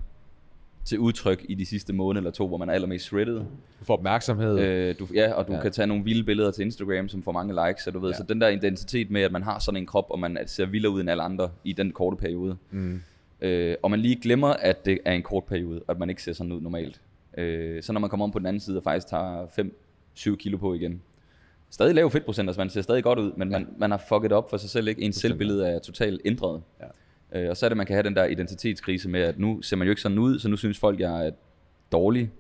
til udtryk i de sidste måned eller to, hvor man er allermest shredded. Du får opmærksomhed. Øh, du, ja, og du Ja. kan tage nogle vilde billeder til Instagram, som får mange likes, og du ved, Ja. så den der identitet med, at man har sådan en krop, og man ser vildere ud end alle andre i den korte periode. mm. Øh, og man lige glemmer, at det er en kort periode, at man ikke ser sådan ud normalt. Øh, så når man kommer om på den anden side og faktisk tager 5-7 kilo på igen. Stadig lav fedtprocent, altså man ser stadig godt ud, men Ja. man, man har fucket op for sig selv, ikke? Ens selvbillede er totalt ændret. Ja. Øh, og så er det, man kan have den der identitetskrise med, at nu ser man jo ikke sådan ud, så nu synes folk, jeg er dårlig.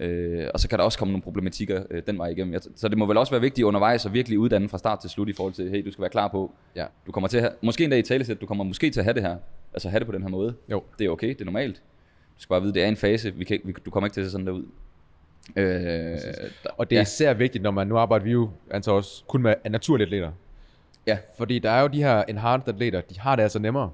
Øh, og så kan der også komme nogle problematikker øh, den vej igennem. Jeg, så det må vel også være vigtigt undervejs at virkelig uddanne fra start til slut i forhold til, hey, du skal være klar på, Ja. du kommer til at have, måske endda i talesæt, du kommer måske til at have det her, altså have det på den her måde. Jo. Det er okay, det er normalt. Skal bare vide, det er en fase, vi kan, ikke- vi, du kommer ikke til at se sådan der ud. Øh, Og det er ja. især vigtigt, når man nu arbejder vi jo altså også kun med naturlige atleter. Ja. Fordi der er jo de her enhanced atleter, de har det altså nemmere.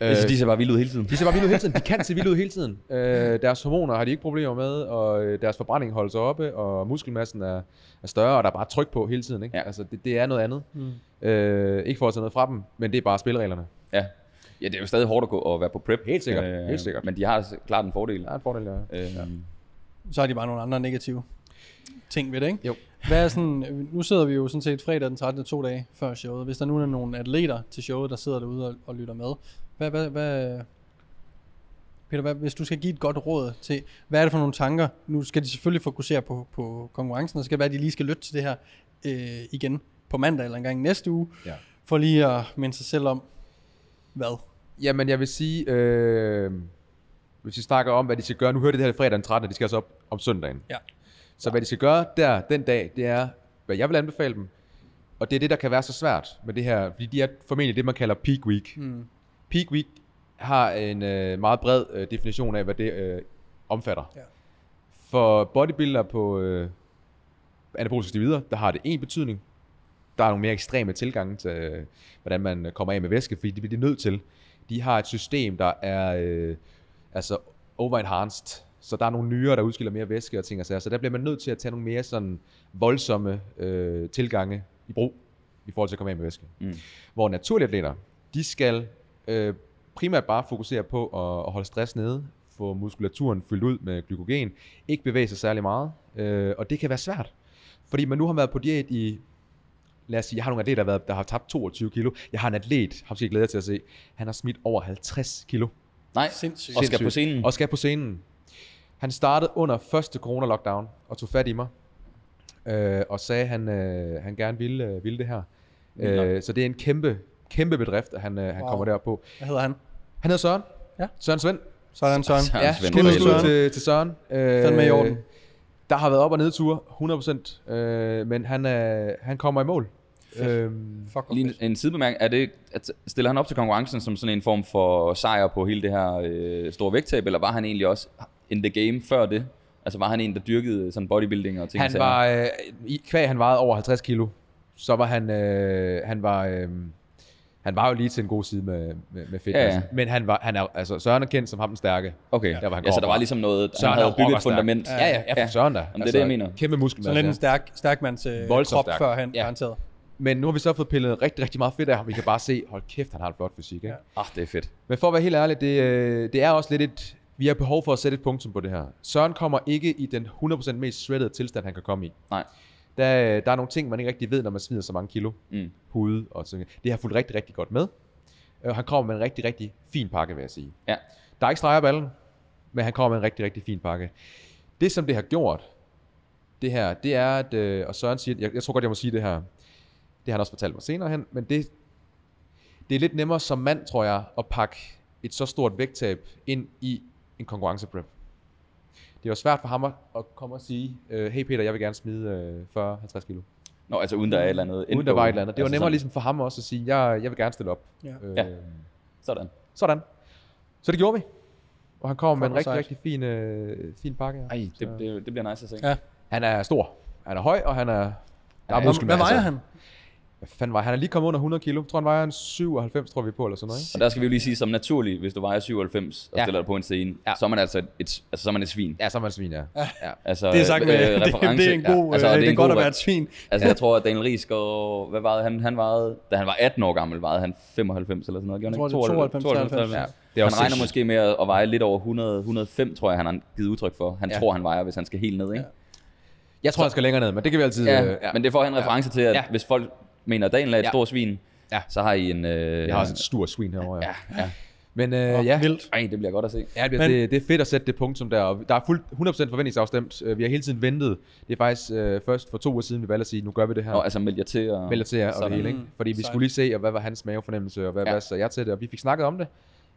altså, de ser bare vilde ud hele tiden. De ser bare vilde ud hele tiden. De kan se vilde ud hele tiden. Øh, deres hormoner har de ikke problemer med, og øh, deres forbrænding holder sig oppe, og muskelmassen er, er større, og der er bare tryk på hele tiden. Ikke? Ja. Altså, det, det er noget andet. Mm. Øh, ikke for at tage noget fra dem, men det er bare spillereglerne. Ja. Ja, det er jo stadig hårdt at, gå og være på prep. Helt sikkert, helt sikkert. Men de har klart en fordel. Der er en fordel, ja. Øh, Så har de bare nogle andre negative ting ved det, ikke? Jo. Hvad er sådan, nu sidder vi jo sådan set fredag den 13. to dage før showet. Hvis der nu er nogle atleter til showet, der sidder derude og, og lytter med, hvad, hvad, hvad, Peter, hvad, hvis du skal give et godt råd til, hvad er det for nogle tanker? Nu skal de selvfølgelig fokusere på, på konkurrencen, og så skal det være, at de lige skal lytte til det her øh, igen på mandag eller en gang næste uge, Ja. for lige at minde sig selv om, hvad? Jamen, jeg vil sige, øh, hvis vi snakker om, hvad de skal gøre, nu hørte det her fredag den 13., de skal altså op om søndagen. Ja. Så hvad de skal gøre der den dag, det er, hvad jeg vil anbefale dem, og det er det, der kan være så svært med det her, fordi de er formentlig det, man kalder peak week. Mm. Peak week har en øh, meget bred øh, definition af, hvad det øh, omfatter. Ja. For bodybuilder på øh, anaboliske steroider, der har det en betydning. Der er nogle mere ekstreme tilgange til, øh, hvordan man kommer af med væske, fordi det bliver de nødt til. De har et system, der er øh, altså overenhanced, så der er nogle nyrer, der udskiller mere væske og ting og sager. Så der bliver man nødt til at tage nogle mere sådan voldsomme øh, tilgange i brug, i forhold til at komme af med væske. Mm. Hvor naturlige atleter, de skal øh, primært bare fokusere på at, at holde stress nede, få muskulaturen fyldt ud med glykogen, ikke bevæge sig særlig meget, øh, og det kan være svært. Fordi man nu har været på diæt i, lad os sige, jeg har nogle atleter, der der har tabt 22 kilo. Jeg har en atlet, ham skal jeg glæde til at se, han har smidt over 50 kilo. Nej, Sindssygt. og skal på scenen. Og skal på scenen. Han startede under første corona-lockdown og tog fat i mig. Øh, og sagde, at han, øh, han gerne ville, øh, ville det her. Øh, så det er en kæmpe, kæmpe bedrift, at han, øh, han Wow. kommer derop på. Hvad hedder han? Han hedder Søren. Ja. Søren Svend. Sådan, Søren. Søren Ja, skud Skud ud til Søren. til, til Søren. Øh, Fandme i orden. Der har været op- og nedture, 100%, øh, men han, øh, han kommer i mål. Øhm, Fuck, Lige en, en sidebemærkning, er det, at stiller han op til konkurrencen som sådan en form for sejr på hele det her øh, store vægttab, eller var han egentlig også in the game før det? Altså var han en, der dyrkede sådan bodybuilding og ting? Han var, øh, i kvæg han vejede over 50 kilo, så var han, øh, han var, øh, han var jo lige til en god side med, med, med fitness. Ja, ja. Men han var, han er, altså Søren er kendt som ham den stærke. Okay, Der var han ja, så der var ligesom noget, Søren han havde bygget et fundament. Ja, ja, ja, for Søren da. Jamen, det er det, jeg mener. Kæmpe muskelmasse. Så lidt en stærk, stærk mands øh, Voldsomt krop stærk. førhen, Ja. garanteret. Men nu har vi så fået pillet rigtig, rigtig meget fedt af ham. Vi kan bare se, hold kæft, han har en flot fysik. Ikke? Ja. Ja. Ah, det er fedt. Men for at være helt ærlig, det, øh, det er også lidt et... Vi har behov for at sætte et punktum på det her. Søren kommer ikke i den 100% mest shredded tilstand, han kan komme i. Nej. Der, der er nogle ting, man ikke rigtig ved, når man smider så mange kilo. Mm. Hud og sådan Det har fulgt rigtig, rigtig godt med. Og han kommer med en rigtig, rigtig fin pakke, vil jeg sige. Ja. Der er ikke streger ballen, men han kommer med en rigtig, rigtig fin pakke. Det, som det har gjort, det her, det er, at, øh, og Søren siger, jeg, jeg tror godt, jeg må sige det her, det har han også fortalt mig senere hen, men det, det er lidt nemmere som mand, tror jeg, at pakke et så stort vægttab ind i en konkurrenceprep. Det var svært for ham at, komme og sige, øh, hey Peter, jeg vil gerne smide øh, 40-50 kilo. Nå, altså uden der er et eller andet. Uden der var et eller andet. Det var altså nemmere sådan- ligesom for ham også at sige, jeg, jeg vil gerne stille op. Ja. Øh, Ja. Sådan. Sådan. Så det gjorde vi. Og han kommer med en rigtig, sejt. rigtig fin, øh, fin pakke her. Ej, det, det, det bliver nice at se. Ja. Han er stor. Han er høj, og han er... Der er Ja, muskelmasse. Hvad vejer han? Hvad fanden var han? er lige kommet under 100 kilo. Jeg tror, han vejer en 97, tror vi på, eller sådan noget. Ikke? Og der skal vi jo lige sige, som naturlig, hvis du vejer 97 og Ja. stiller dig på en scene, Ja. så er man altså et, altså, så er man et svin. Ja, så er man et svin, ja. ja. Altså, Det er sagt med, øh, det, reference. det er en god, altså, ja, og det er, en godt god at være re- et svin. Altså, jeg tror, at Daniel Riesgaard, hvad vejede han? Han vejede, da han var 18 år gammel, vejede han 95 eller sådan noget. Han Jeg tror, det er 92, 93. Ja. Ja. Det er Han også regner måske med at veje lidt over 100, 105, tror jeg, han har givet udtryk for. Han Ja. tror, han vejer, hvis han skal helt ned, ikke? Jeg tror, han skal længere ned, men det kan vi altid... Ja, øh, ja. men det får en reference til, at Ja. hvis folk mener, Daniel er et Ja. stort svin, Ja. så har I en... Øh, Jeg har også et stort svin herovre, ja. Ja, ja. Men øh, Ja. ja, Vildt. Ej, det bliver godt at se. Ja, det, Men- det, det er fedt at sætte det punktum der. Og der er fuldt 100% forventningsafstemt. Øh, Vi har hele tiden ventet. Det er faktisk øh, først for to uger siden, vi valgte at sige, nu gør vi det her. Og altså meld jer til. Og, Vælger til og det sådan. hele, ikke? Mm, Fordi vi sejt. skulle lige se, og hvad var hans mavefornemmelse, og hvad, Ja. hvad sagde jeg til det, og vi fik snakket om det,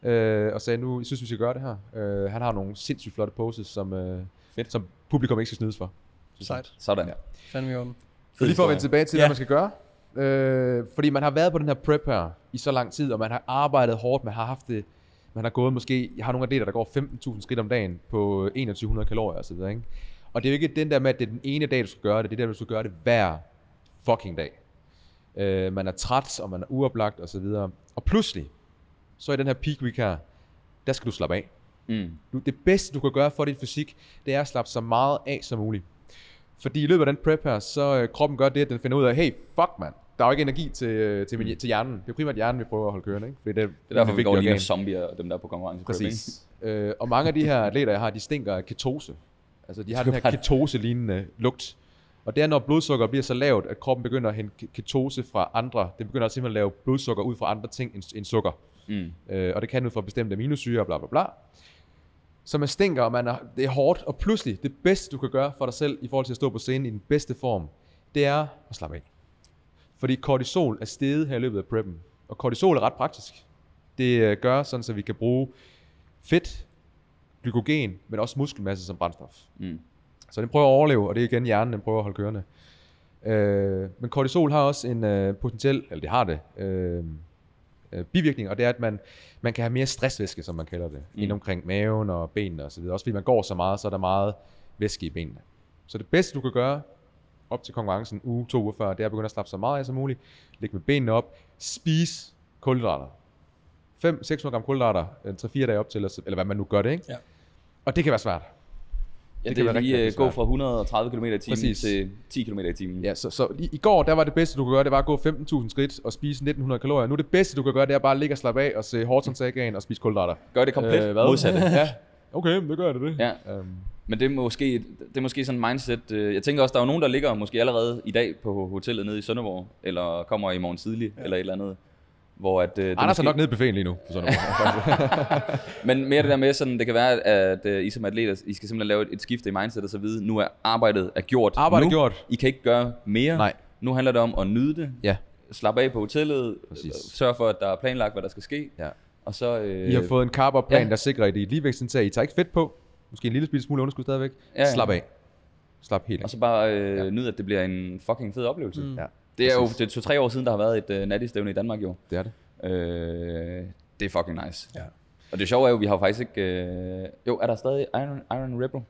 øh, og sagde, nu jeg synes vi skal gøre det her. Øh, han har nogle sindssygt flotte poses, som, øh, Fedt. som publikum ikke skal snydes for. Sejt. Sådan. Ja. Fandme i orden. Så lige for at vende tilbage til, ja. hvad man skal gøre. Øh, fordi man har været på den her prep her i så lang tid, og man har arbejdet hårdt, man har haft det, man har gået måske, jeg har nogle atleter, der går 15.000 skridt om dagen på 2100 kalorier og videre, ikke? Og det er jo ikke den der med, at det er den ene dag, du skal gøre det, det er der, du skal gøre det hver fucking dag. Øh, man er træt, og man er uoplagt og så videre. Og pludselig, så i den her peak week her, der skal du slappe af. Mm. Du, det bedste, du kan gøre for din fysik, det er at slappe så meget af som muligt. Fordi i løbet af den prep her, så øh, kroppen gør det, at den finder ud af, hey, fuck mand, der er jo ikke energi til, øh, til, min, til hjernen. Det er primært hjernen, vi prøver at holde kørende, ikke? Fordi det, Det er derfor, vi går vigtige lige med organ. zombier og dem der er på konkurrence. Præcis. Øh, og mange af de her atleter, jeg har, de stinker af ketose. Altså, de har den her ketose-lignende lugt. Og det er, når blodsukker bliver så lavt, at kroppen begynder at hente ke- ketose fra andre. Det begynder simpelthen at lave blodsukker ud fra andre ting end, end sukker. Mm. Øh, og det kan ud fra bestemte aminosyre og bla bla bla. Så man stinker, og man er, det er hårdt. Og pludselig, det bedste du kan gøre for dig selv, i forhold til at stå på scenen i den bedste form, det er at slappe af. Fordi kortisol er steget her i løbet af preppen. Og kortisol er ret praktisk. Det øh, gør sådan, så vi kan bruge fedt, glykogen, men også muskelmasse som brændstof. Mm. Så den prøver at overleve, og det er igen hjernen, den prøver at holde kørende. Øh, men kortisol har også en øh, potentiel, eller det har det, øh, øh, bivirkning, og det er, at man, man kan have mere stressvæske, som man kalder det, mm. ind omkring maven og benene osv. Også fordi man går så meget, så er der meget væske i benene. Så det bedste, du kan gøre op til konkurrencen uge, to uger før, det er at begynde at slappe så meget af som muligt. Læg med benene op. Spis kulhydrater. 500-600 gram kulhydrater, 3-4 dage op til, eller eller hvad man nu gør det, ikke? Ja. Og det kan være svært. Ja, Det det, kan lige rigtig, øh, rigtig gå fra 130 km i timen Præcis. til 10 km i timen. Ja, så, så i, i går, der var det bedste, du kunne gøre, det var at gå 15.000 skridt og spise 1900 kalorier. Nu det bedste, du kan gøre, det er bare at ligge og slappe af og se Horton Sagaen og spise kulhydrater. Gør det komplet Øh, modsatte. ja. Okay, det gør det. det. Ja. Um, Men det er måske, det er måske sådan en mindset. øh, Jeg tænker også, der er jo nogen, der ligger måske allerede i dag på hotellet nede i Sønderborg, eller kommer i morgen tidlig, ja. eller et eller andet. Hvor at, øh, Anders måske, er nok nede i buffeten lige nu. For sådan noget. Men mere det der med, sådan, det kan være, at uh, I som atleter, I skal simpelthen lave et, et skifte i mindset og så vide, nu er arbejdet er gjort. Arbejdet er gjort. I kan ikke gøre mere. Nej. Nu handler det om at nyde det. ja. Slap af på hotellet. Præcis. Sørg for, at der er planlagt, hvad der skal ske. ja. Og så... Øh, I har fået en carb plan, ja. der sikrer, at I lige vækstindtag. I tager ikke fedt på. Måske en lille smule underskud stadigvæk. Ja, ja. Slap af. Slap helt af. Og så bare øh, ja. nyde, at det bliver en fucking fed oplevelse. Mm. Ja, Det er jo præcis. det er to-tre år siden, der har været et uh, nattestævne i Danmark jo. Det er det. Øh, det er fucking nice. Ja. Og det sjove er jo, vi har jo faktisk ikke... Øh, jo, er der stadig Iron, Iron Rebel?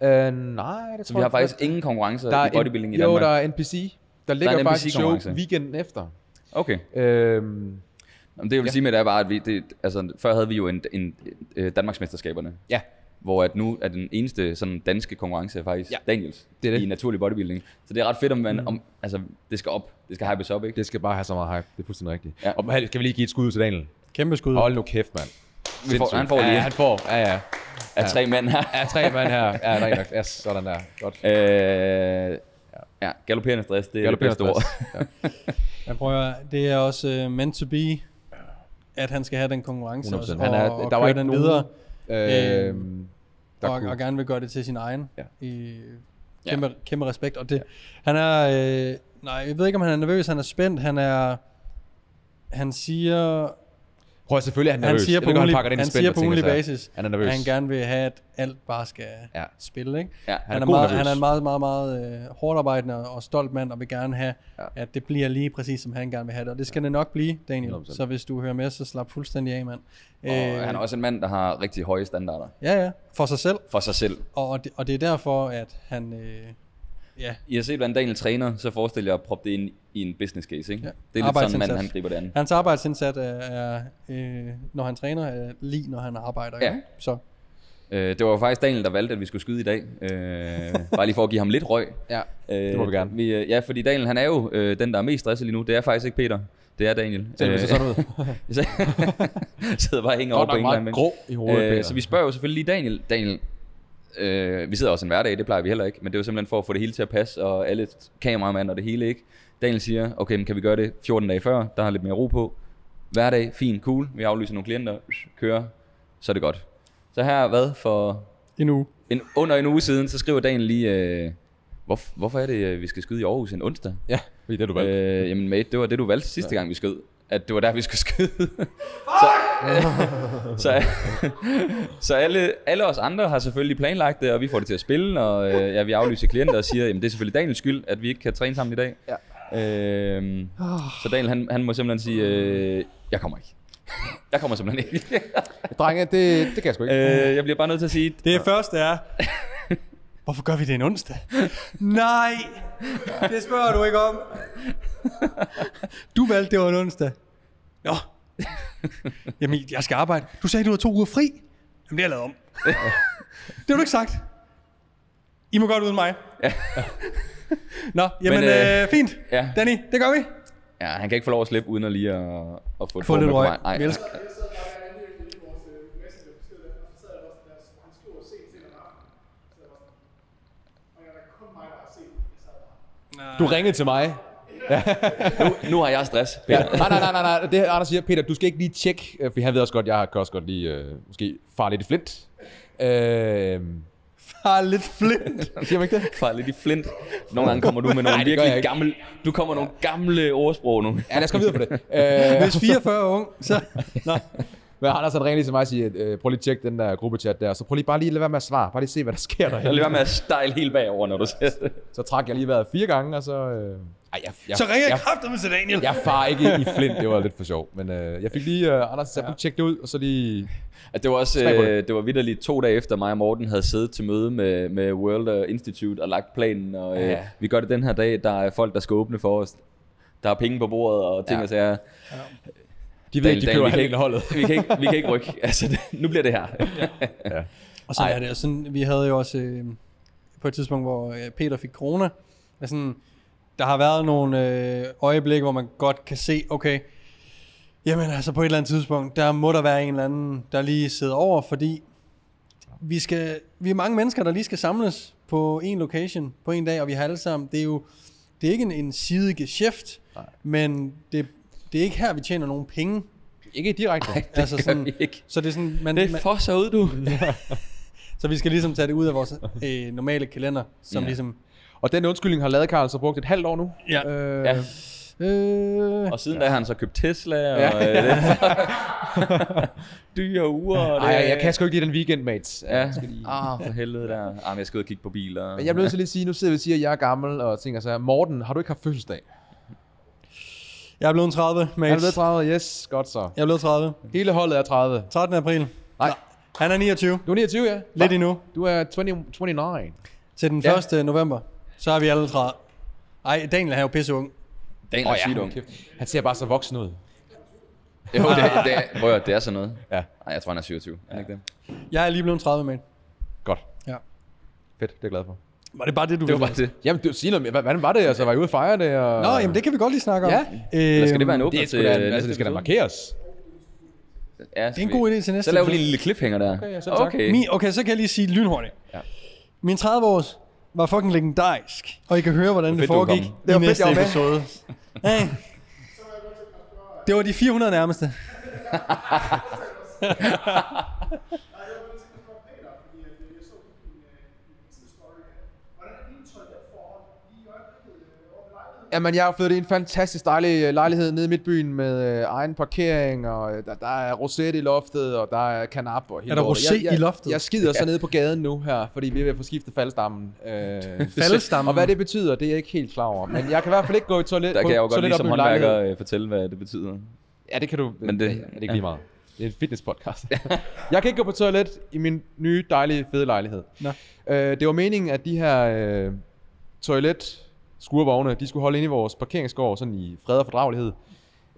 Uh, nej, det Så tror vi har jeg faktisk ingen konkurrencer der er i bodybuilding en, i Danmark? Jo, der er NPC. Der ligger en faktisk show weekenden efter. Okay. Øhm, Jamen, det jeg vil Ja. ja. sige med det er bare, at vi, det, altså, før havde vi jo en, en, en Danmarksmesterskaberne. ja, Hvor at nu er den eneste sådan danske konkurrence er faktisk Ja. ja. Daniels Det er det. i naturlig bodybuilding. Så det er ret fedt, om, man, mm. om altså, det skal op. Det skal hypes op, ikke? det skal bare have så meget hype. Det er fuldstændig rigtigt. Ja. Og kan vi lige give et skud til Daniel? Kæmpe skud. Hold nu kæft, mand. Vi får, han får lige Ja, han får. Ja, ja. af tre mænd her. Ja, tre mand her. Ja, der er en, der- ja, sådan der. Godt. Øh, ja, galopperende stress, det er det bedste ord. Ja. Jeg prøver, det er også uh, meant to be, at han skal have den konkurrence 100%. også, Han er- og, og der var ikke den nogen, videre, Øhm, der og, kunne- og gerne vil gøre det til sin egen. Ja. I, kæmpe, ja. kæmpe respekt. Og det, han er, øh, nej, jeg ved ikke, om han er nervøs, han er spændt, han er, han siger, Prøv at selvfølgelig er han han nervøs. siger på ugenlig, han spænd siger og på og ugenlig basis, Han er nervøs. at han gerne vil have, at alt bare skal Ja. ja. spille, ikke? Ja, Han Han er er, meget, nervøs. han er en meget, meget, meget øh, hårdt arbejdende og stolt mand, og vil gerne have, Ja. ja. at det bliver lige præcis, som han gerne vil have det. Og det skal det nok blive, Daniel. 100%. Så hvis du hører med, så slap fuldstændig af, mand. og han er også en mand, der har rigtig høje standarder Ja, ja. For sig selv. for sig selv. Og, og, det, og det er derfor, at han... Øh, ja, I har set, hvordan Daniel træner, så forestil jer at proppe det ind i en business case, ikke? Ja. Det er lidt sådan, mand, han griber det an. hans arbejdsindsat er, er øh, når han træner, er lige når han arbejder. Ja. Ikke? Så Øh, det var faktisk Daniel, der valgte, at vi skulle skyde i dag. Øh, bare lige for at give ham lidt røg. Ja, Øh, det må vi gerne. Vi, øh, ja, fordi Daniel, han er jo øh, den, der er mest stresset lige nu. Det er faktisk ikke Peter. Det er Daniel. Selv hvis det ser sådan ud. så sidder bare og hænger over Godt på nok en meget eller anden grå i hovedet, øh. Så vi spørger jo selvfølgelig lige Daniel. Daniel, øh, vi sidder også en hverdag, det plejer vi heller ikke. Men det er jo simpelthen for at få det hele til at passe, og alle kameramænd og det hele ikke. Daniel siger, okay, men kan vi gøre det 14 dage før? Der har lidt mere ro på. Hverdag, fint, cool. Vi aflyser nogle klienter, kører, så er det godt. Så her, hvad for en uge. en, under en uge siden, så skriver Daniel lige, øh, hvor, hvorfor er det, øh, vi skal skyde i Aarhus en onsdag? Ja, fordi det er du valgt. Øh, jamen mate, det var det, du valgte sidste gang, vi skød. At det var der, vi skulle skyde. så, så, så alle, alle os andre har selvfølgelig planlagt det, og vi får det til at spille, og øh, ja, vi aflyser klienter og siger, jamen det er selvfølgelig Daniels skyld, at vi ikke kan træne sammen i dag. Ja. Øhm, så Daniel, han, han må simpelthen sige, øh, jeg kommer ikke. Jeg kommer simpelthen ikke. Drenge, det, det kan jeg sgu ikke. øh, jeg bliver bare nødt til at sige, Det første er, hvorfor gør vi det en onsdag? Nej, det spørger du ikke om. Du valgte, det var en onsdag. Nå. Jamen, jeg skal arbejde. Du sagde, du havde to uger fri. Jamen, det har jeg lavet om. Det har du ikke sagt. I må godt uden mig. Ja. Nå, jamen Men, øh, øh, fint. ja. Danny, det gør vi. ja, han kan ikke få lov at slippe, uden at lige at, at få et Få form lidt røg. Nej, Vi elsker- Du ringede til mig. nu har jeg stress. Ja. Peter. Nej, nej, nej, nej, nej. Det Anders siger, Peter, du skal ikke lige tjekke, øh, for han ved også godt, jeg kan også godt lige, øh, måske fare lidt i flint. Øh, Far lidt flint. siger man ikke det? Far lidt i flint. Nogle gange kommer du med nogle Nej, virkelig gamle... Du kommer med nogle gamle ordsprog nu. Ja, lad os komme videre på det. Øh, Hvis 44 er ung, så... Nå. Men Anders han ringer lige til mig og siger, øh, prøv lige at tjekke den der gruppechat der, så prøv lige bare lige lade være med at svare, bare lige se, hvad der sker der. lader være med at style helt bagover, når du siger det. Så trak jeg lige vejret fire gange, og så... Øh, ej, jeg, jeg, Så ringer jeg jeg, kraftigt til Daniel. jeg far ikke i flint, det var lidt for sjov. Men øh, jeg fik lige, øh, Anders, så ja. tjek det ud, og så lige... At det var også øh, det var vidderligt to dage efter mig og Morten havde siddet til møde med, med World øh, Institute og lagt planen. Og øh, Ja. vi gør det den her dag. Der er folk, der skal åbne for os. Der er penge på bordet og ting Ja. og sager. De ved ikke, de køber vi kan holdet. Vi kan ikke, vi kan ikke rykke. Altså, det, nu bliver det her. Og sådan Ej. er det. Og sådan, vi havde jo også øh, på et tidspunkt, hvor øh, Peter fik corona. Altså, der har været nogle øh, øjeblikke, hvor man godt kan se, okay, jamen altså på et eller andet tidspunkt, der må der være en eller anden, der lige sidder over, fordi vi, skal, vi er mange mennesker, der lige skal samles på en location på en dag, og vi har alle sammen, det er jo det er ikke en, en sidegeschæft, men det, det er ikke her, vi tjener nogen penge. Ikke direkte. altså gør sådan, vi ikke. Så det er sådan, man, Det man, fosser ud, du. så vi skal ligesom tage det ud af vores øh, normale kalender, som Ja. ligesom... Og den undskyldning har lavet Karl så brugt et halvt år nu. Ja. Øh, Ja. Øh, Og siden da har han så købt Tesla, og Ja. ja. dyre uger. Og Ej, jeg, jeg kan sgu ikke lide den weekend, mates. Ja, Jeg skal lige- ah, for helvede der. Ah, men jeg skal ud og kigge på biler. Men jeg bliver nødt til lige at sige, nu sidder vi og siger, at jeg er gammel, og tænker så Morten, har du ikke haft fødselsdag? Jeg er blevet 30, Er du mates. blevet 30? Yes, godt så. Jeg er blevet 30. Hele holdet er 30. 13. april. Nej. Han er 29. Du er 29, ja? Lidt endnu. Du er 20, 29. Til den Ja. 1. november. Så er vi alle 30. Ej, Daniel er jo pisse ung. Daniel er ja, sygt ung. Han ser bare så voksen ud. Jo, det, det, er, prøv at, det er sådan noget. Ja. Nej, jeg tror, han er 27. Er han ikke det? Jeg er lige blevet 30 med. Godt. Ja. Fedt, det er jeg glad for. Var det bare det, du Det var bare det. Jamen, du, sig noget mere. Hvad- Hvordan var det? Altså, var I ude at fejre det? Og... Nå, jamen det kan vi godt lige snakke om. Ja. Øhm, Eller skal det være en Det åbner er, til da, altså, det skal da markeres. Ja, Det er en god idé til næste Så laver vi lige en lille cliffhanger der. Okay, ja, tak. okay. Min, okay, så kan jeg lige sige lynhurtigt. Ja. Min 30 års var fucking legendarisk. Og I kan høre, hvordan det, fedt, foregik. Det var i fedt, næste jeg var med. episode. Hey. Det var de 400 nærmeste. Jamen, jeg har flyttet i en fantastisk dejlig øh, lejlighed nede i Midtbyen med øh, egen parkering, og øh, der, der er roset i loftet, og der er kanap og hele Er der rosé jeg, jeg, i loftet? Jeg skider så nede på gaden nu her, fordi vi er ved at få skiftet faldstammen. Øh, Faldstammen? Og hvad det betyder, det er jeg ikke helt klar over. Men jeg kan i hvert fald ikke gå i toilet Der på kan jeg jo godt lige som håndværker øh, fortælle, hvad det betyder. Ja, det kan du. Men det- er det ikke ja. lige meget. Det er en fitnesspodcast. jeg kan ikke gå på toilet i min nye, dejlige, fede lejlighed. Nå. Øh, det var meningen, at de her øh, toilet skurvogne, de skulle holde inde i vores parkeringsgård, sådan i fred og fordragelighed.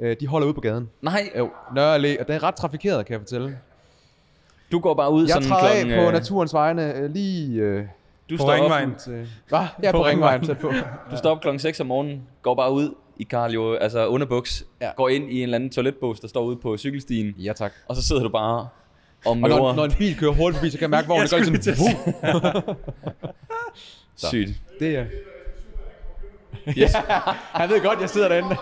Øh, de holder ude på gaden. Nej, Jo, Nørre Allé, og den er ret trafikeret, kan jeg fortælle. du går bare ud Jeg sådan træder af klokken... på øh, naturens vegne øh, lige... Øh, du På står Ringvejen. Op, til, hvad? Ja, på, På på ringvejen Ringvejen. tæt på. du står op klokken 6 om morgenen, går bare ud i Karl jo, altså underbuks, Ja. går ind i en eller anden toiletbås, der står ude på cykelstien, Ja, tak. og så sidder du bare og Og møver. når, når en bil kører hurtigt forbi, så kan jeg mærke, hvor Jeg det gør skulle sådan... Sygt. Det er... Yes. Han ved godt, jeg sidder derinde.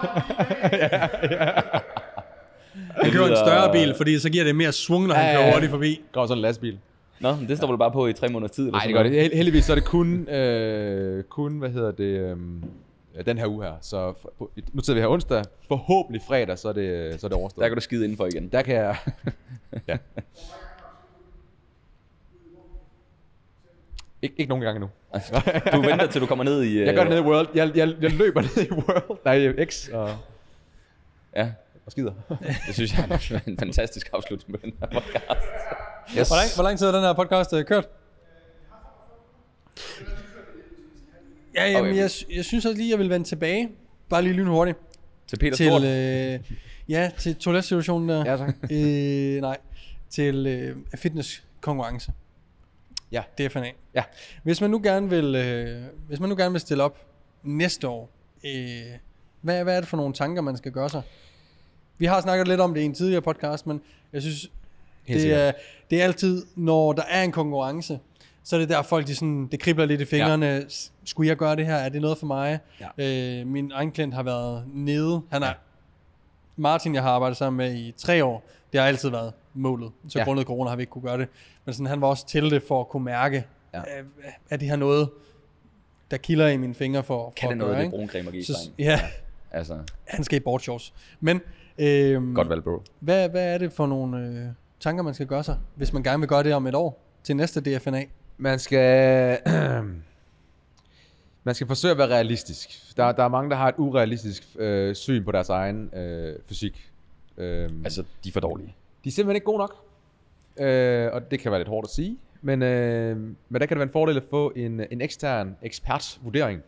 Jeg kører en større bil, fordi så giver det mere svung, når han Ja, ja, kører ja. hurtigt forbi. Går sådan en lastbil. Nå, men det står vel bare på i tre måneders tid. Nej, det gør det. Heldigvis så er det kun, øh, kun hvad hedder det, øh, den her uge her. Så for, på- nu sidder vi her onsdag. Forhåbentlig fredag, så er det, så er det overstået. Der kan du skide indenfor igen. Der kan jeg... ja. Ik- ikke nogen gang endnu. Du venter til du kommer ned i... Jeg gør det øh, nede i World. Jeg, jeg, jeg løber ned i World. Nej, X og, Ja, og skider. det synes jeg er en fantastisk afslutning på den her podcast. Yes. Hvor lang, hvor lang tid har den her podcast øh, kørt? Ja, jamen, Okay. jeg, jeg synes også lige, jeg vil vende tilbage. Bare lige lynhurtigt. Til Peter Til, Stort. øh, ja, til toiletsituationen der. Ja, tak. øh, nej, til øh, fitnesskonkurrence. Ja. DFNA. Ja. Hvis man nu gerne vil, øh, hvis man nu gerne vil stille op næste år, øh, hvad, hvad er det for nogle tanker, man skal gøre sig? Vi har snakket lidt om det i en tidligere podcast, men jeg synes, det er, det er altid, når der er en konkurrence, så er det der folk, de sådan, det kribler lidt i fingrene. Ja. Skulle jeg gøre det her? Er det noget for mig? Ja. Øh, min egen klient har været nede. Han er, ja. Martin, jeg har arbejdet sammen med i tre år, det har altid været målet. Så Ja. grundet corona har vi ikke kunne gøre det. Men sådan, han var også til det for at kunne mærke, Ja. ja. er, er det her noget, der kilder i mine fingre for, for Kan at det noget, gøre, det brune creme og så, ja, Altså, han skal i boardshorts. Men øhm, godt valg, bro. hvad, hvad er det for nogle øh, tanker, man skal gøre sig, hvis man gerne vil gøre det om et år til næste DFNA? Man skal... man skal forsøge at være realistisk. Der, der er mange, der har et urealistisk øh, syn på deres egen øh, fysik. Øhm, Altså, de er for dårlige. De er simpelthen ikke gode nok. Øh, og det kan være lidt hårdt at sige. Men, øh, men der kan det være en fordel at få en, en ekstern ekspertvurdering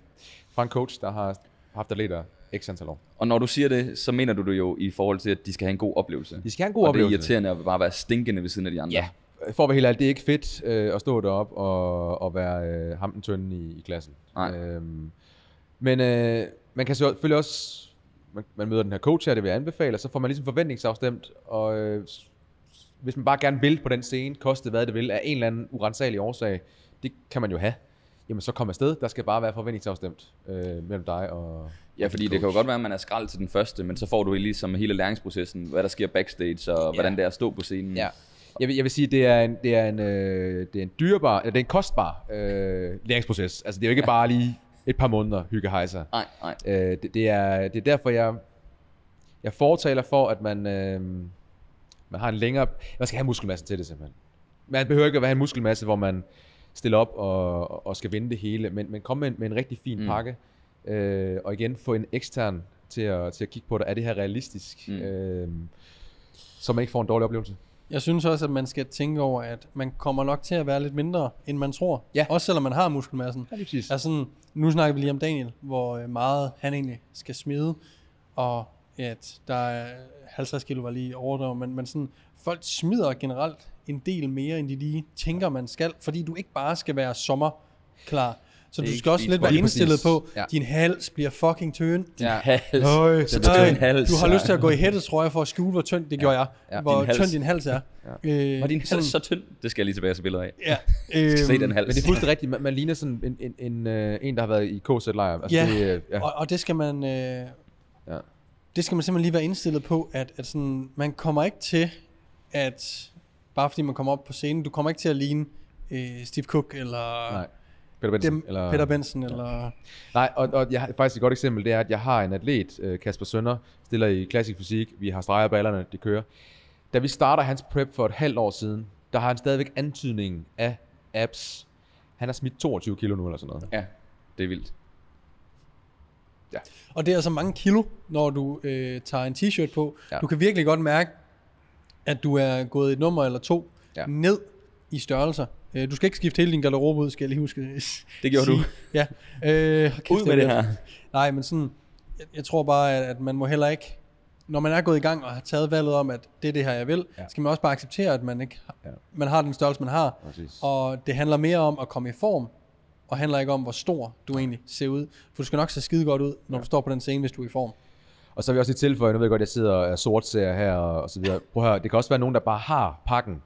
fra en coach, der har haft atleter x antal år. Og når du siger det, så mener du det jo i forhold til, at de skal have en god oplevelse. De skal have en god og oplevelse. det er irriterende at bare være stinkende ved siden af de andre. Ja, for at være helt ærlig, det er ikke fedt øh, at stå deroppe og, og være øh, ham den tynde i, i klassen. Nej. Øhm, men øh, man kan selvfølgelig også, man, man møder den her coach her, det vil jeg anbefale, og så får man ligesom forventningsafstemt, og øh, hvis man bare gerne vil på den scene, koste hvad det vil, af en eller anden urensagelig årsag, det kan man jo have, jamen så kom afsted, der skal bare være forventningsafstemt øh, mellem dig og Ja, fordi din det kan jo coach. godt være, at man er skrald til den første, men så får du ligesom hele læringsprocessen, hvad der sker backstage, og hvordan det er at stå på scenen. Ja. Jeg vil, jeg vil sige, det er en, det er en, øh, det er en dyrebar, eller det er en kostbar øh, læringsproces. Altså det er jo ikke bare lige et par måneder hygge hejser. Nej, nej. Øh, det, det, er, det er derfor, jeg, jeg fortaler for, at man, øh, man har en længere... Man skal have muskelmasse til det simpelthen. Man behøver ikke at have en muskelmasse, hvor man stiller op og, og skal vinde det hele, men, men komme med, en- med en rigtig fin Mm. pakke, øh, og igen få en ekstern til at, til at kigge på det. Er det her realistisk? Mm. Øh, så man ikke får en dårlig oplevelse. Jeg synes også, at man skal tænke over, at man kommer nok til at være lidt mindre, end man tror. Ja. Også selvom man har muskelmassen. Ja, præcis. Altså sådan, nu snakker vi lige om Daniel, hvor øh, meget han egentlig skal smide, og at der er 50 kilo var lige overdrevet, men, men sådan, folk smider generelt en del mere, end de lige tænker, man skal, fordi du ikke bare skal være sommerklar. Så du skal også lidt være indstillet på, Ja. din hals bliver fucking tynd. Ja. Hals. Øj, Det øj, er en hals. du har lyst til at gå i hættetrøje for at skjule, hvor tynd, det gjorde jeg. Ja. Hvor Din hals. tynd din hals er. Øh, Var din hals så tynd? Det skal jeg lige tilbage til billeder af. Ja. Se øhm, den hals. Men det er fuldstændig rigtigt. Man, man ligner sådan en, en, en, øh, en der har været i KZ-lejr. Altså, Ja. det, øh, ja. Og, og det skal man... Øh, Ja. Det skal man simpelthen lige være indstillet på, at, at sådan, man kommer ikke til, at bare fordi man kommer op på scenen, du kommer ikke til at ligne øh, Steve Cook eller Nej. Peter Benson. dem, eller, Peter Benson eller... Nej, og, og jeg har faktisk et godt eksempel, det er, at jeg har en atlet, øh, Kasper Sønder, stiller i klassisk fysik. Vi har streger ballerne, de kører. Da vi starter hans prep for et halvt år siden, der har han stadigvæk antydningen af abs. Han har smidt 22 kilo nu eller sådan noget. Ja, det er vildt. Og det er altså mange kilo, når du øh, tager en t-shirt på. Ja. Ja. Du kan virkelig godt mærke, at du er gået et nummer eller to Ja. ja. ned i størrelser. Øh, du skal ikke skifte hele din garderobe ud, skal jeg lige huske. Det gjorde sige. du. Ja. Øh, kæft, Ud med det her. Nej, men sådan, jeg, jeg tror bare, at, at man må heller ikke, når man er gået i gang og har taget valget om, at det er det her, jeg vil, Ja. ja. skal man også bare acceptere, at man ikke Ja. ja. man har den størrelse, man har. Præcis. Og det handler mere om at komme i form, og handler ikke om, hvor stor du egentlig ser ud. For du skal nok se skide godt ud, når du står på den scene, hvis du er i form. Og så vil jeg også lige tilføje, nu ved jeg godt, at jeg sidder og er sortseer her og, og så videre. Prøv at høre, det kan også være nogen, der bare har pakken,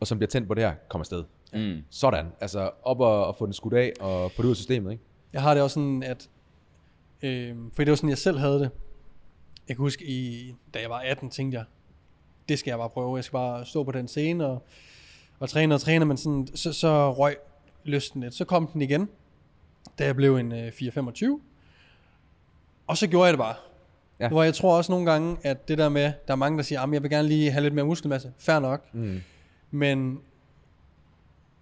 og som bliver tændt på det her, kommer afsted. Mm. Sådan. Altså op og, og få den skudt af og få det ud af systemet, ikke? Jeg har det også sådan, at... Øh, for det var sådan, jeg selv havde det. Jeg kan huske, i, da jeg var 18, tænkte jeg, det skal jeg bare prøve. Jeg skal bare stå på den scene og, og træne og træne, men sådan, så, så røg lysten lidt. Så kom den igen, da jeg blev en øh, 4-25. Og så gjorde jeg det bare. Ja. Hvor jeg tror også nogle gange, at det der med, der er mange, der siger, at jeg vil gerne lige have lidt mere muskelmasse. Fair nok. Mm. Men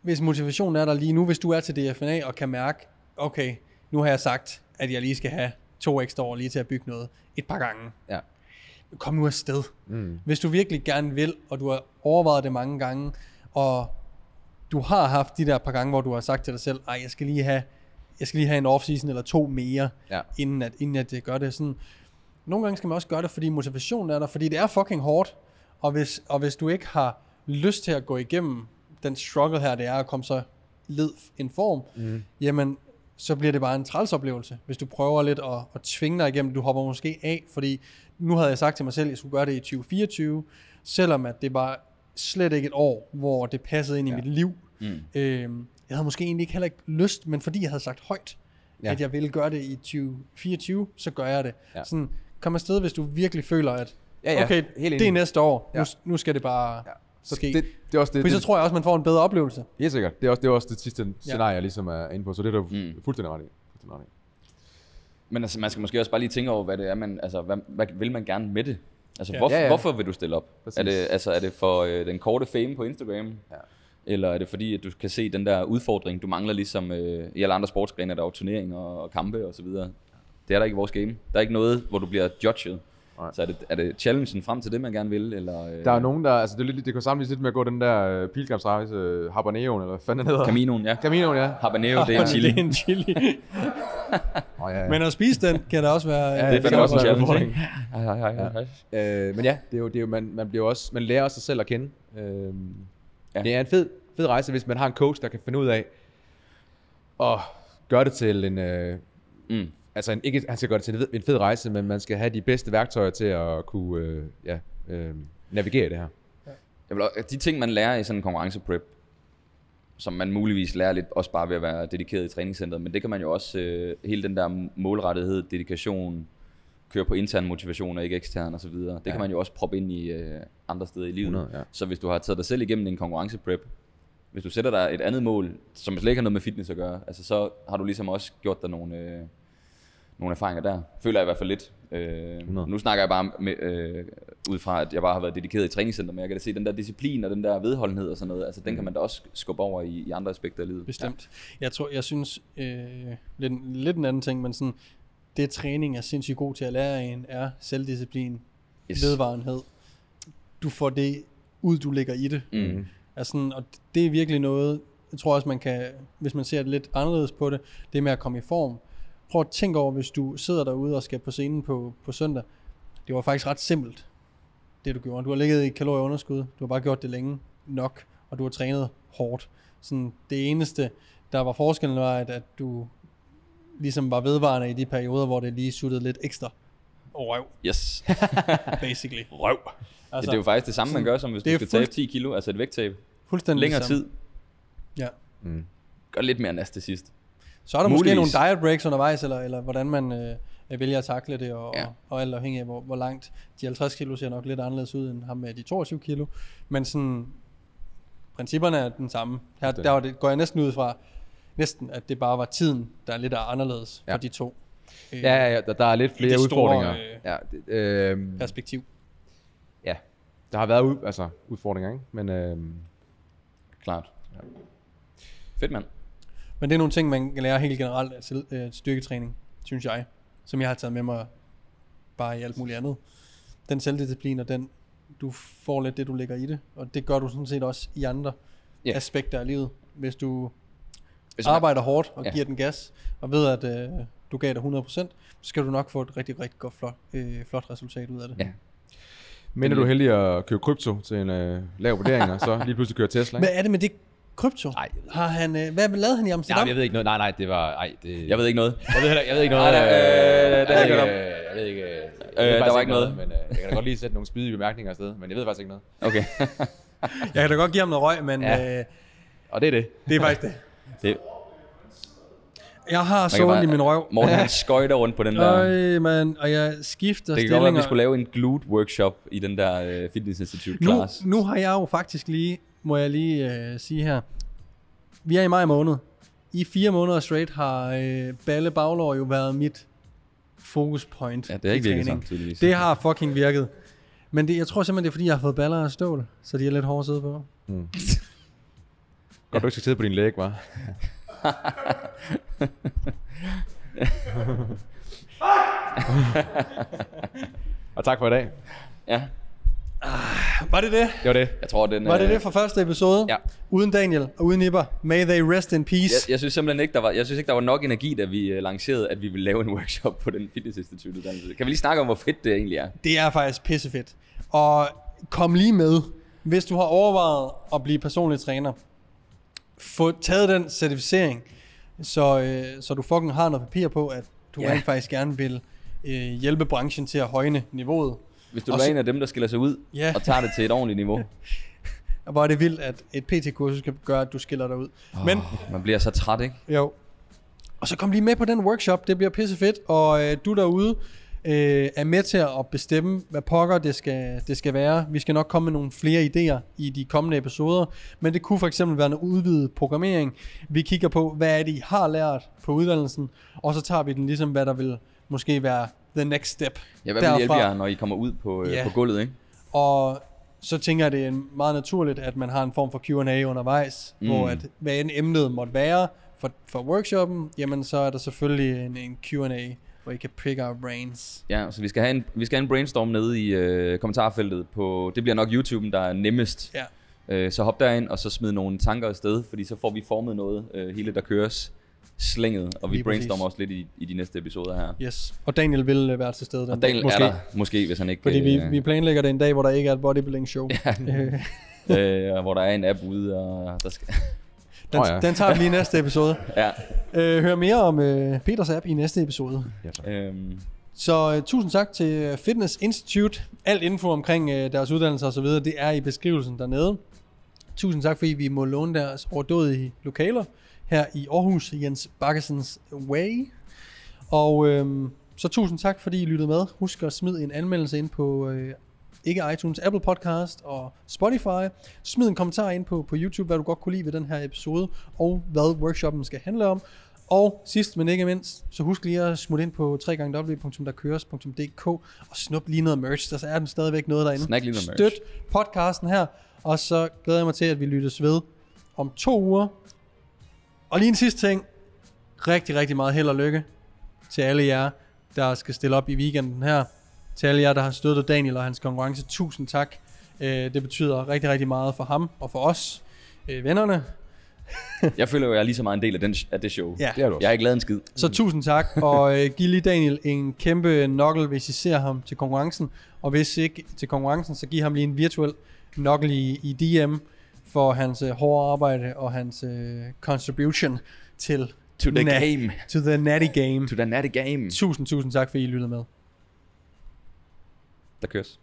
hvis motivationen er der lige nu, hvis du er til DFNA og kan mærke, okay, nu har jeg sagt, at jeg lige skal have to ekstra år lige til at bygge noget et par gange. Ja. Kom nu afsted. Mm. Hvis du virkelig gerne vil, og du har overvejet det mange gange, og du har haft de der par gange, hvor du har sagt til dig selv, ej, jeg skal lige have, jeg skal lige have en off-season eller to mere, Ja. inden, at, inden at jeg gør det. Sådan, nogle gange skal man også gøre det, fordi motivationen er der, fordi det er fucking hårdt, og hvis, og hvis du ikke har lyst til at gå igennem den struggle her, det er at komme så led en form, mm. jamen, så bliver det bare en trælsoplevelse, hvis du prøver lidt at, at tvinge dig igennem. Du hopper måske af, fordi nu havde jeg sagt til mig selv, at jeg skulle gøre det i 2024, selvom at det var slet ikke et år, hvor det passede ind i Ja. mit liv. Mm. Øhm, jeg havde måske egentlig ikke heller ikke lyst, men fordi jeg havde sagt højt, Ja. at jeg ville gøre det i 2024, så gør jeg det. Ja. Sådan, kom afsted, hvis du virkelig føler, at Ja, ja. okay, Helt det er næste år, Ja. nu, nu skal det bare Ja. Ja. Så ske. det, det, er også det, Fordi så det, tror jeg også, man får en bedre oplevelse. Helt sikkert. Det er også det, er også det sidste scenarie, jeg ligesom er inde på, så det er du Mm. fuldstændig ret i. Fuldstændig ret i. Men altså, man skal måske også bare lige tænke over, hvad det er, man, altså, hvad, hvad vil man gerne med det? Altså, Ja. hvorfor, Ja, ja. hvorfor vil du stille op? Præcis. Er det, altså, er det for øh, den korte fame på Instagram? Ja. Eller er det fordi, at du kan se den der udfordring, du mangler ligesom øh, i alle andre sportsgrene, der er jo turneringer og kampe og så videre. Det er der ikke i vores game. Der er ikke noget, hvor du bliver judged. Nej. Så er det, er det challengen frem til det, man gerne vil? Eller, øh, Der er nogen, der, altså det, er lidt, det kan sammenlignes lidt med at gå den der uh, pilgrimsrejse, uh, Habaneoen, eller hvad fanden den hedder? Caminoen, ja. Caminoen, ja. Habanero, det er en chili. Det er en chili. Oh, ja, ja. Men at spise den, kan der også være... Ja, Det er det fandme kan også en også være en challenge, ikke? Hej, hej, hej, hej. Øh, men ja, det er jo, det er jo man, man, bliver også, man lærer også sig selv at kende. Øh, Ja. ja. Det er en fed, fed rejse, hvis man har en coach, der kan finde ud af at gøre det til en... Øh, Mm. Altså en, ikke, han skal gøre det til en fed- rejse, men man skal have de bedste værktøjer til at kunne øh, ja, øh, navigere i det her. Jeg vil, også- de ting, man lærer i sådan en konkurrenceprep, som man muligvis lærer lidt også bare ved at være dedikeret i træningscenteret, men det kan man jo også, øh, hele den der målrettighed, dedikation, køre på intern motivation og ikke ekstern osv., det ja. Ja. kan man jo også proppe ind i øh, andre steder i livet. 100, ja. Så hvis du har taget dig selv igennem en konkurrenceprep, hvis du sætter dig et andet mål, som slet ikke har noget med fitness at gøre, altså så har du ligesom også gjort dig nogle, øh, nogle erfaringer der. Føler jeg i hvert fald lidt. Øh, 100. nu snakker jeg bare med, øh, ud fra, at jeg bare har været dedikeret i træningscenter, men jeg kan da se den der disciplin og den der vedholdenhed og sådan noget, altså den kan man da også skubbe over i, i andre aspekter af livet. Bestemt. Jeg tror, jeg synes, øh, lidt, lidt en anden ting, men sådan, det træning er sindssygt god til at lære en, er selvdisciplin, Yes. vedvarenhed. Du får det ud du lægger i det. Mm. Altså, sådan, og det er virkelig noget, jeg tror også, man kan, hvis man ser det lidt anderledes på det, det med at komme i form. Prøv at tænke over, hvis du sidder derude og skal på scenen på, på søndag. Det var faktisk ret simpelt, det du gjorde. Du har ligget i kalorieunderskud, du har bare gjort det længe nok, og du har trænet hårdt. Sådan, det eneste, der var forskellen, var, at, at du ligesom var vedvarende i de perioder, hvor det lige suttede lidt ekstra røv, Yes. basically. Røv. Altså, ja, det er jo faktisk det samme, man gør, som hvis det du skal tabe fuldt- 10 kilo, altså et vægttab. Fuldstændig Længere det samme. tid. Ja. Mm. Gør lidt mere nas til sidst. Så er der måske nogle Muligvis. diet breaks undervejs, eller, eller hvordan man øh, vælger at takle det, og, Ja. ja. og alt afhængig af, hvor, hvor langt de 50 kilo ser nok lidt anderledes ud end ham med de 22 kilo. Men sådan, principperne er den samme. Her, Det. der var det, går jeg næsten ud fra, næsten, at det bare var tiden, der er lidt anderledes Ja. for de to. Øh, Ja, ja, ja, der, der er lidt flere det store, udfordringer. øh, ja, det, øh, Perspektiv. ja, der har været ud, altså, udfordringer, ikke? Men øh, Klart. Fedt, mand. Men det er nogle ting, man kan lære helt generelt af til, øh, styrketræning, synes jeg. Som jeg har taget med mig bare i alt muligt andet. Den selvdisciplin og den, du får lidt det, du lægger i det. Og det gør du sådan set også i andre yeah. aspekter af livet. Hvis du Hvis man- arbejder hårdt og ja. giver den gas, og ved, at øh, du gav det 100%, så skal du nok få et rigtig, rigtig godt flot, øh, flot resultat ud af det. Ja. men er du heldig at købe krypto til en øh, lav vurdering, og så lige pludselig køre Tesla, ikke? Hvad er det med det krypto? Nej. Har han, øh, hvad lavede han i Ja, Amsterdam? jeg ved ikke noget. Nej, nej, det var... Ej, det, Jeg ved ikke noget. jeg ved, heller- jeg ved ikke noget. Nej, der- øh, det har jeg ikke, øh, jeg ved ikke... øh, jeg ved der var ikke noget. Men øh, jeg kan da godt lige sætte nogle spydige bemærkninger afsted, men jeg ved faktisk ikke noget. Okay. Jeg kan da godt give ham noget røg, men Ja. øh, Og det er det. det er faktisk det. det, Jeg har ondt i min røv. Morten han skøjter rundt på den der. Øj, man, og jeg skifter Det kan godt være, at vi skulle lave en glute workshop i den der uh, fitness institute nu, class. nu har jeg jo faktisk lige, må jeg lige øh, sige her, vi er i maj måned. I fire måneder straight har øh, balle baglår jo været mit fokus point Ja, det er ikke i virkelig træning. sådan, tydeligvis. Det har fucking virket. Men det, jeg tror simpelthen, det er fordi, jeg har fået baller af stål, så de er lidt hårde at sidde på. Godt, du ikke skal sidde på din læg, var. og tak for i dag. Ja, Var det det? Det var det. jeg tror, den... Var det øh, det for første episode? Ja. Uden Daniel og uden Nipper. May they rest in peace. Jeg, jeg synes simpelthen ikke, der var, jeg synes ikke, der var nok energi, da vi uh, lancerede, at vi ville lave en workshop på den fitness institute uddannelse. Kan vi lige snakke om, hvor fedt det egentlig er? Det er faktisk pissefedt. Og kom lige med, hvis du har overvejet at blive personlig træner. Få taget den certificering, så, øh, så du fucking har noget papir på, at du Ja. rent faktisk gerne vil øh, hjælpe branchen til at højne niveauet. Hvis du Og er en af dem, der skiller sig ud Ja. og tager det til et ordentligt niveau. Og hvor er det vildt, at et PT-kursus kan gøre, at du skiller dig ud. Oh. Men Man bliver så træt, ikke? Jo. Og så kom lige med på den workshop, det bliver pisse fedt, og øh, du derude øh, er med til at bestemme, hvad pokker det skal, det skal være. Vi skal nok komme med nogle flere idéer i de kommende episoder, men det kunne for eksempel være en udvidet programmering. Vi kigger på, hvad er det, I har lært på uddannelsen, og så tager vi den ligesom, hvad der vil måske være the next step. Ja, hvad vil hjælpe jer, når I kommer ud på, øh, Ja. på gulvet, ikke? Og så tænker jeg, det er meget naturligt, at man har en form for Q&A undervejs, mm. hvor at, hvad end emnet måtte være for, for workshoppen, jamen så er der selvfølgelig en, en Q&A, hvor I kan pick our brains. Ja, så vi skal have en, vi skal have en brainstorm nede i øh, kommentarfeltet på, det bliver nok YouTube'en, der er nemmest. Ja. Øh, så hop derind, og så smid nogle tanker afsted, fordi så får vi formet noget, øh, hele der køres slænget, og vi Lige brainstormer præcis. også lidt i, i de næste episoder her. Yes. Og Daniel vil øh, være til stede den Og Daniel dag. er der, måske, hvis han ikke... Fordi vi, øh, vi planlægger det en dag, hvor der ikke er et bodybuilding show. Ja. øh, hvor der er en app ude, og der skal... den, Åh, ja. den tager vi lige i næste episode. ja. Øh, hør mere om øh, Peters app i næste episode. Øhm, Så uh, tusind tak til Fitness Institute. Alt info omkring uh, deres uddannelse og så videre, det er i beskrivelsen dernede. Tusind tak, fordi vi må låne deres overdådige lokaler her i Aarhus, Jens Bakkesens Way. Og øhm, så tusind tak, fordi I lyttede med. Husk at smide en anmeldelse ind på øh, ikke iTunes, Apple Podcast og Spotify. Smid en kommentar ind på, på YouTube, hvad du godt kunne lide ved den her episode, og hvad workshoppen skal handle om. Og sidst men ikke mindst, så husk lige at smutte ind på www.derkøres.dk og snup lige noget merch. Der er den stadigvæk noget derinde. Snak lige noget merch. Støt podcasten her, og så glæder jeg mig til, at vi lyttes ved om to uger. Og lige en sidste ting. Rigtig, rigtig meget held og lykke til alle jer, der skal stille op i weekenden her. Til alle jer, der har støttet Daniel og hans konkurrence. Tusind tak. Øh, det betyder rigtig, rigtig meget for ham og for os, øh, vennerne. Jeg føler jo, jeg er lige så meget en del af, den, af det show. Ja. Det er du også. Jeg har ikke lavet en skid. Så tusind tak, og øh, giv lige Daniel en kæmpe knuckle, hvis I ser ham til konkurrencen. Og hvis ikke til konkurrencen, så giv ham lige en virtuel knuckle i, i DM for hans øh, hårde arbejde og hans øh, contribution til To the Na- game. to the natty game. To the natty game. Tusind, tusind tak, fordi I lyttede med. Der køres.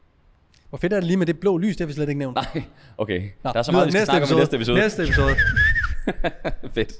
Hvor fedt er det lige med det blå lys, det har vi slet ikke nævnt. Nej, okay. Nå, der er så meget, vi skal snakke om i næste episode. Næste episode. Fedt.